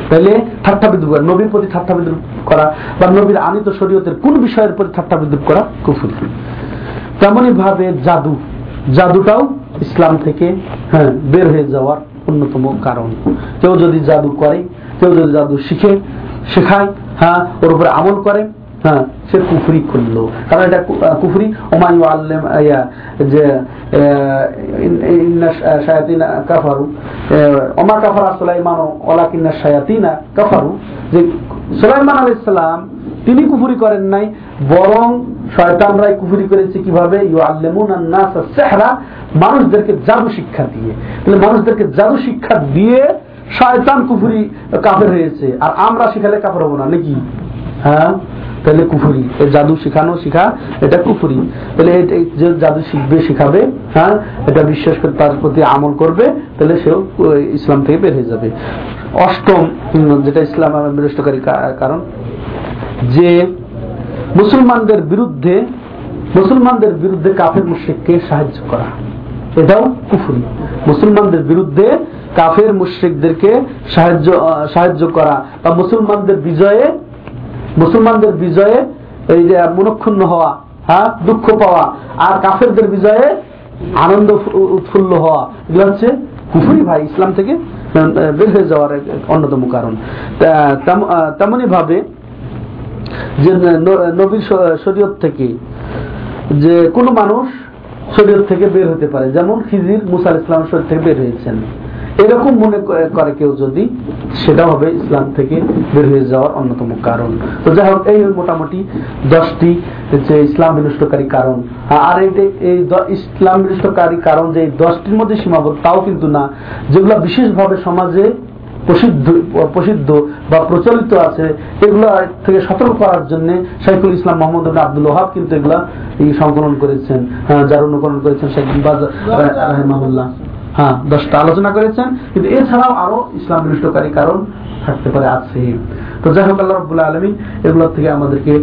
তাহলে ঠাট্টা বিদ্রুপ করা, নবীর প্রতি ঠাট্টা বিদ্রুপ করা বা নবীর আনিত শরীয়তের কোন বিষয়ের প্রতি ঠাট্টা বিদ্রুপ করা কুফুরি। তেমনি ভাবে জাদু। জাদুটাও ইসলাম থেকে হ্যাঁ বের হয়ে যাওয়ার অন্যতম কারণ। কেউ যদি জাদু করে, কেউ যদি জাদু শিখে, শেখায় হ্যাঁ ওর উপরে আমল করে হ্যাঁ সে কুফরি কারণ এটা কুফরি ওমায়ু আল্লেম ইয়া, যে কাফারু। ওমা কাফারা কাফারু। যে সুলাইমান তিনি কুফরি করেন নাই, বরং শয়তানরাই কুফরি করেছে কীভাবে? সিহরা, মানুষদেরকে জাদু শিক্ষা দিয়ে। তাহলে মানুষদেরকে জাদু শিক্ষা দিয়ে শয়তান কুফরি, কাফের হয়েছে। আর আমরা শিখালে কাফের হব না, নাকি? হ্যাঁ? তাহলে কুফুরি। এই জাদু শেখানো শিখা, এটা কুফুরি। তাহলে যে জাদু শিখবে, শিখাবে হ্যাঁ এটা বিশ্বাস করে তার প্রতি আমল করবে, তাহলে সেও ইসলাম থেকে বের হয়ে যাবে। অষ্টম যেটা ইসলাম বিনষ্টকারী কারণ, যে মুসলমানদের বিরুদ্ধে মুসলমানদের বিরুদ্ধে কাফের মুশ্রিককে সাহায্য করা। এটাও কুফুরি। মুসলমানদের বিরুদ্ধে কাফের মুশ্রিকদেরকে সাহায্য সাহায্য করা বা মুসলমানদের বিজয়ে মুসলমানদের বিজয়ে এই যে মনক্ষুণ্ণ হওয়া হ্যাঁ দুঃখ পাওয়া, আর কাফেরদের বিজয়ে আনন্দ উৎফুল্ল হওয়া, এগুলো হচ্ছে কুফুরি ভাই, ইসলাম থেকে বের হয়ে যাওয়ার অন্যতম কারণ। তেমনি ভাবে যে নবীর শরীয়ত থেকে যে কোনো মানুষ শরীয়ত থেকে বের হতে পারে। যেমন খিজির মুসাল ইসলাম শরীর থেকে বের হয়েছেন। এরকম মনে করে কেউ যদি, সেটা হবে ইসলাম থেকে বের হয়ে যাওয়ার অন্যতম কারণ। তো যাই হোক, এই মোটামুটি দশটি যে ইসলাম বিনষ্টকারী কারণ। আর এই ইসলাম বিনষ্টকারী কারণ যে দশটির মধ্যে সীমাবদ্ধ, তাও কিন্তু না। যেগুলো বিশেষভাবে সমাজে প্রসিদ্ধ প্রসিদ্ধ বা প্রচলিত আছে, এগুলো থেকে সতর্ক করার জন্য শাইখুল ইসলাম মোহাম্মদ আব্দুল ওহাব কিন্তু এগুলা সংকলন করেছেন যার অনুকরণ করেছেন শেখ রাহিমাহুল্লাহ। হ্যাঁ দশটা আলোচনা করেছেন, কিন্তু এছাড়াও আরও ইসলাম বিনষ্টকারী কারণ থাকতে পারে আছে। তো যাই হোক, আল্লাহ রব্বুল্লাহ আলমী এগুলোর থেকে আমাদেরকে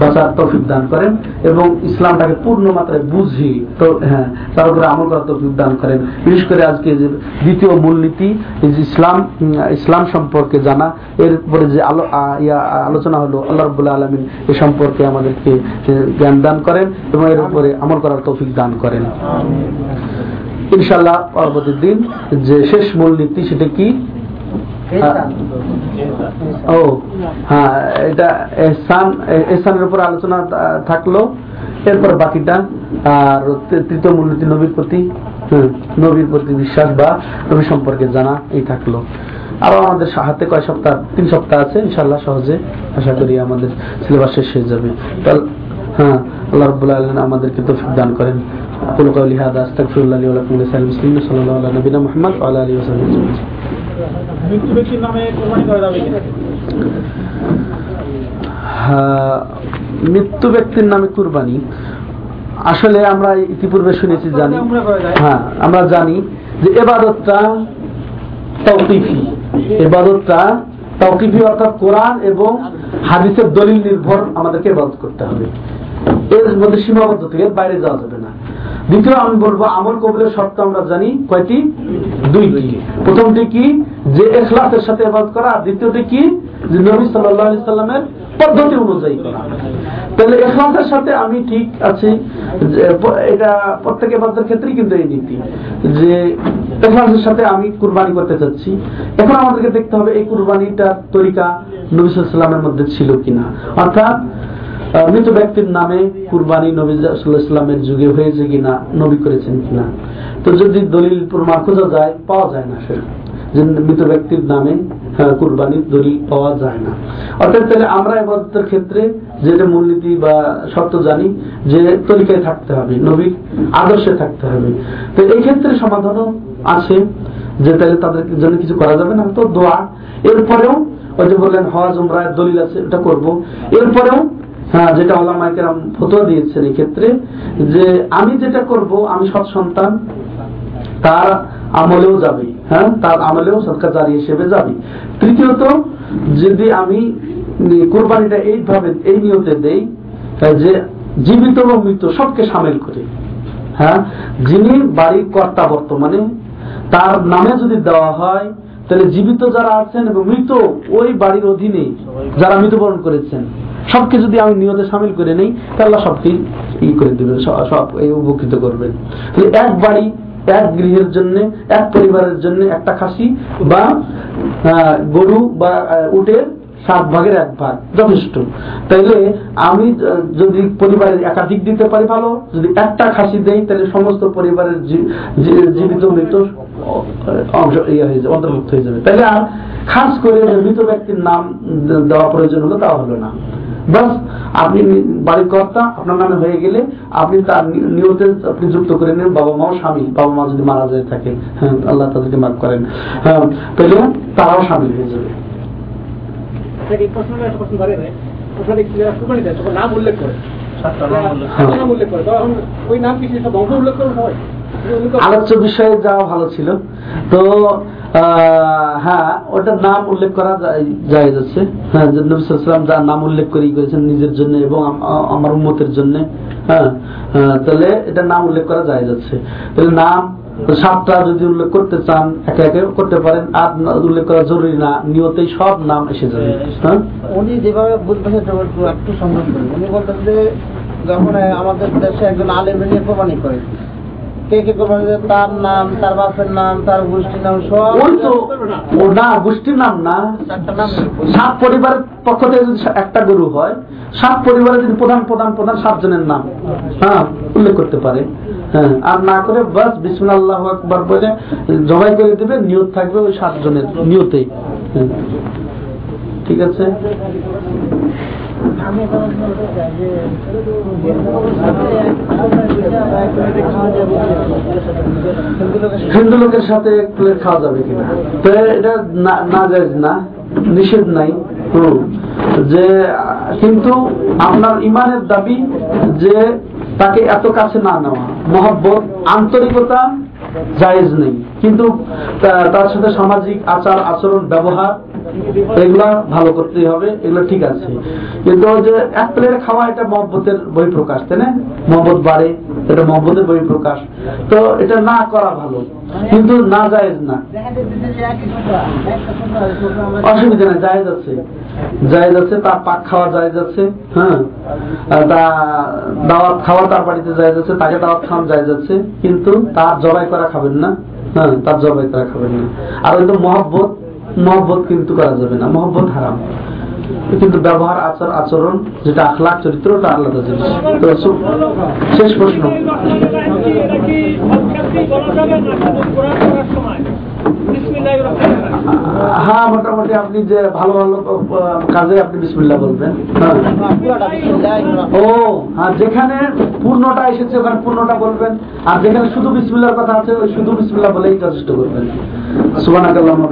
বাঁচার তৌফিক দান করেন এবং ইসলামটাকে পূর্ণ মাত্রায় বুঝি, তো হ্যাঁ তার উপরে আমল করার তৌফিক দান করেন। বিশেষ করে আজকে যে দ্বিতীয় মূলনীতি যে ইসলাম ইসলাম সম্পর্কে জানা এরপরে যে আলো ইয়া, আলোচনা হলো, আল্লাহ রব্বুল্লাহ আলমিন এ সম্পর্কে আমাদেরকে জ্ঞান দান করেন এবং এর উপরে আমল করার তৌফিক দান করেন। ইনশাল্লাহ পরবর্তী দিন যে শেষ মূলনীতি সেটা কি? ও হ্যাঁ এটা এহসান এহসানের উপর আলোচনা থাকল এরপর বাকিটা আর তৃ- তৃতীয় মূলনীতি নবীর প্রতি নবীর প্রতি বিশ্বাস বা নবী সম্পর্কে জানা এই থাকল। আরও আমাদের হাতে কয় সপ্তাহ তিন সপ্তাহ আছে ইনশাল্লাহ সহজে আশা করি আমাদের সিলেবাস শেষ হয়ে যাবে। হ্যাঁ আল্লাহ রব্বুল্লাহ আলমিন আমাদেরকে তৌফিক দান করেন। أقول قولي هذا أستغفر الله لي ولكم ولسائر المسلمين صلى الله على نبينا محمد وعلى آله وصحبه أجمعين মৃত্যু ব্যক্তির নামে কোরবানি করা যাবে কিনা হ্যাঁ, মৃত্যু ব্যক্তির নামে কুরবানি আসলে আমরা ইতিপূর্বে শুনেছি জানি আমরা করা যায়। হ্যাঁ আমরা জানি যে এবাদতটা তৌকিফি এবাদতটা তৌকিফি অর্থাৎ কোরআন এবং হাদিসের দলিল নির্ভর আমাদেরকে এবাদত করতে হবে এর মধ্যে সীমাবদ্ধ থেকে এর বাইরে যাওয়া যাবে না দ্বিতীয় আমি বলব, আমল কবুলের শর্ত আমরা জানি কয়টি? দুইটি। প্রথমটি কি? যে এখলাসের সাথে এবাদত করা, আর দ্বিতীয়টি কি? যে নবী আলাইহি সাল্লামের পদ্ধতি অনুযায়ী করা। তাহলে এখলাসের সাথে আমি ঠিক আছি এটা প্রত্যেক এবাদতের ক্ষেত্রেই কিন্তু এই নীতি। যে এখলাসের সাথে আমি কুরবানি করতে চাচ্ছি। এখন আমাদেরকে দেখতে হবে এই কুরবানিটার তরিকা নবী সাল্লামের মধ্যে ছিল কিনা। অর্থাৎ মৃত ব্যক্তির নামে কুরবানি নবী সাল্লাল্লাহু যুগে হয়েছে কিনা নবী করেছেন কিনা? তো যদি দলিল প্রমাণ খোঁজা যায় পাওয়া যায় না সেটা। যে মৃত ব্যক্তির নামে হ্যাঁ, কুরবানির দলিল পাওয়া যায় না। অর্থাৎ তাহলে আমরা এবাদতের ক্ষেত্রে যেটা মূলনীতি বা শর্ত জানি যে তরিকায় থাকতে হবে নবীর আদর্শে থাকতে হবে। তো এই ক্ষেত্রে সমাধানও আছে যে তাহলে তাদের জন্য কিছু করা যাবে না। তো দোয়া এরপরেও ওই যে বললেন হজ উমরায় দলিল আছে এটা করব। এরপরেও হ্যাঁ যেটা ওলামাইকেরাম ফতোয়া দিয়েছেন এই ক্ষেত্রে যে আমি যেটা করব, আমি সৎ সন্তান, তার আমলেও যাবে হ্যাঁ তার আমলেও সরকার জারি হিসেবে যাবে। তৃতীয়ত, যদি আমি কোরবানিটা এইভাবে, এই নিয়তে দেই যে জীবিত এবং মৃত সবকে সামিল করে হ্যাঁ যিনি বাড়ির কর্তা বর্তমানে, তার নামে যদি দেওয়া হয়, তাহলে জীবিত যারা আছেন এবং মৃত ওই বাড়ির অধীনে যারা মৃত্যুবরণ করেছেন সবকে যদি আমি নিয়তে সামিল করে নেই তাহলে সবকে ই করে দেবেন সব এই উপকৃত করবেন। তাহলে এক বাড়ি, এক গৃহের জন্য, এক পরিবারের জন্য একটা খাসি বা গরু বা উটের সাত ভাগের এক ভাগ, যথেষ্ট। তাইলে আমি যদি পরিবারের একাধিক দিতে পারি ভালো, যদি একটা খাসি দেই, তাহলে সমস্ত পরিবারের জীবিত মৃত অংশ ইয়ে হয়ে যাবে, অন্তর্ভুক্ত হয়ে যাবে। তাইলে আর খাস করে মৃত ব্যক্তির নাম দেওয়া প্রয়োজন হলো তা হলো না। বাস আপনি বাড়ির কর্তা আপনার নামে হয়ে গেলে আপনি তার নিয়তে আপনি যুক্ত করে নেন বাবা মাও স্বামী বাবা মা যদি মারা যায় থাকে হ্যাঁ আল্লাহ তাদেরকে মাফ করেন। হ্যাঁ তাহলে তারাও স্বামী হয়ে যাবে। নাম উল্লেখ করে সাতটা নাম উল্লেখ সাতটা নাম উল্লেখ করে তখন ওই নাম কি সেটা বংশ উল্লেখ করে করে- আলোচ্য বিষয়ে যাওয়া ভালো ছিল। তো হ্যাঁ ওটার নাম উল্লেখ করা যায় যাচ্ছে। হ্যাঁ যে নবী সাল্লাল্লাহু যার নাম উল্লেখ করে করেছেন নিজের জন্য এবং আমার উম্মতের জন্য। হ্যাঁ হ্যাঁ, তাহলে এটা নাম উল্লেখ করা যায় যাচ্ছে। তাহলে নাম সাতটা যদি উল্লেখ করতে চান একে একে করতে পারেন। আর উল্লেখ করা জরুরি না নিয়তেই সব নাম এসে যাবে। হ্যাঁ উনি যেভাবে বলতেছেন একটু সংযোগ করুন। উনি বলতেন যে যখন আমাদের দেশে একজন আলেম নিয়ে কোরবানি করে কে কে কোরবানি করে তার নাম তার বাপের নাম তার গোষ্ঠীর নাম সব ওই তো না। গোষ্ঠীর নাম না। সাত পরিবারের পক্ষ থেকে যদি একটা গরু হয় সাত পরিবারের যদি প্রধান প্রধান প্রধান সাতজনের নাম হ্যাঁ উল্লেখ করতে পারে। হ্যাঁ আর না করে বাস বিসমুল্লাহ আল্লাহ আকবার বলে জবাই করে দেবে নিয়ত থাকবে ওই সাতজনের নিয়তেই। হ্যাঁ। ঠিক আছে? হিন্দু লোকের সাথে প্লেট খাওয়া যাবে কিনা? তো এটা না যায় না, নিষেধ নাই। যে, কিন্তু আপনার ইমানের দাবি যে তাকে এত কাছে না নেওয়া। মহব্বত, আন্তরিকতা জায়েজ নেই। কিন্তু তার সাথে সামাজিক আচার, আচরণ, ব্যবহার, এগুলা ভালো করতেই হবে, এগুলো ঠিক আছে। কিন্তু যে এক প্লেট খাওয়া এটা মহব্বতের বহিঃপ্রকাশ, তাই না? মহব্বত বাড়ে, এটা মহব্বতের বহিঃপ্রকাশ। তো এটা না করা ভালো, কিন্তু না জায়েজ না। অসুবিধা নেই, জায়েজ আছে। জায়েজ আছে তার পাক খাওয়া জায়েজ আছে হ্যাঁ? তা দাওয়াত খাওয়া তার বাড়িতে জায়েজ আছে, তাকে দাওয়াত খাওয়ান জায়েজ আছে, কিন্তু তার জবাই করা খাবেন না। তার জবাই তারা খাবেন না। আর ওই তো মহব্বত মহব্বত কিন্তু করা যাবে না। মহব্বত হারাম। কিন্তু ব্যবহার, আচার, আচরণ, যেটা আখলাখ, চরিত্র, ওটা আলাদা জিনিস। তো শেষ প্রশ্ন। হ্যাঁ মোটামুটি আপনি যে ভালো ভালো কাজে আপনি বিসমিল্লা বলবেন। হ্যাঁ। ও হ্যাঁ যেখানে পূর্ণটা এসেছে, ওখানে পূর্ণটা বলবেন। আর যেখানে শুধু বিসমিল্লার কথা আছে, ওই শুধু বিসমিল্লা বলেই যথেষ্ট করবেন। সুবহানাকাল্লাহুম্মা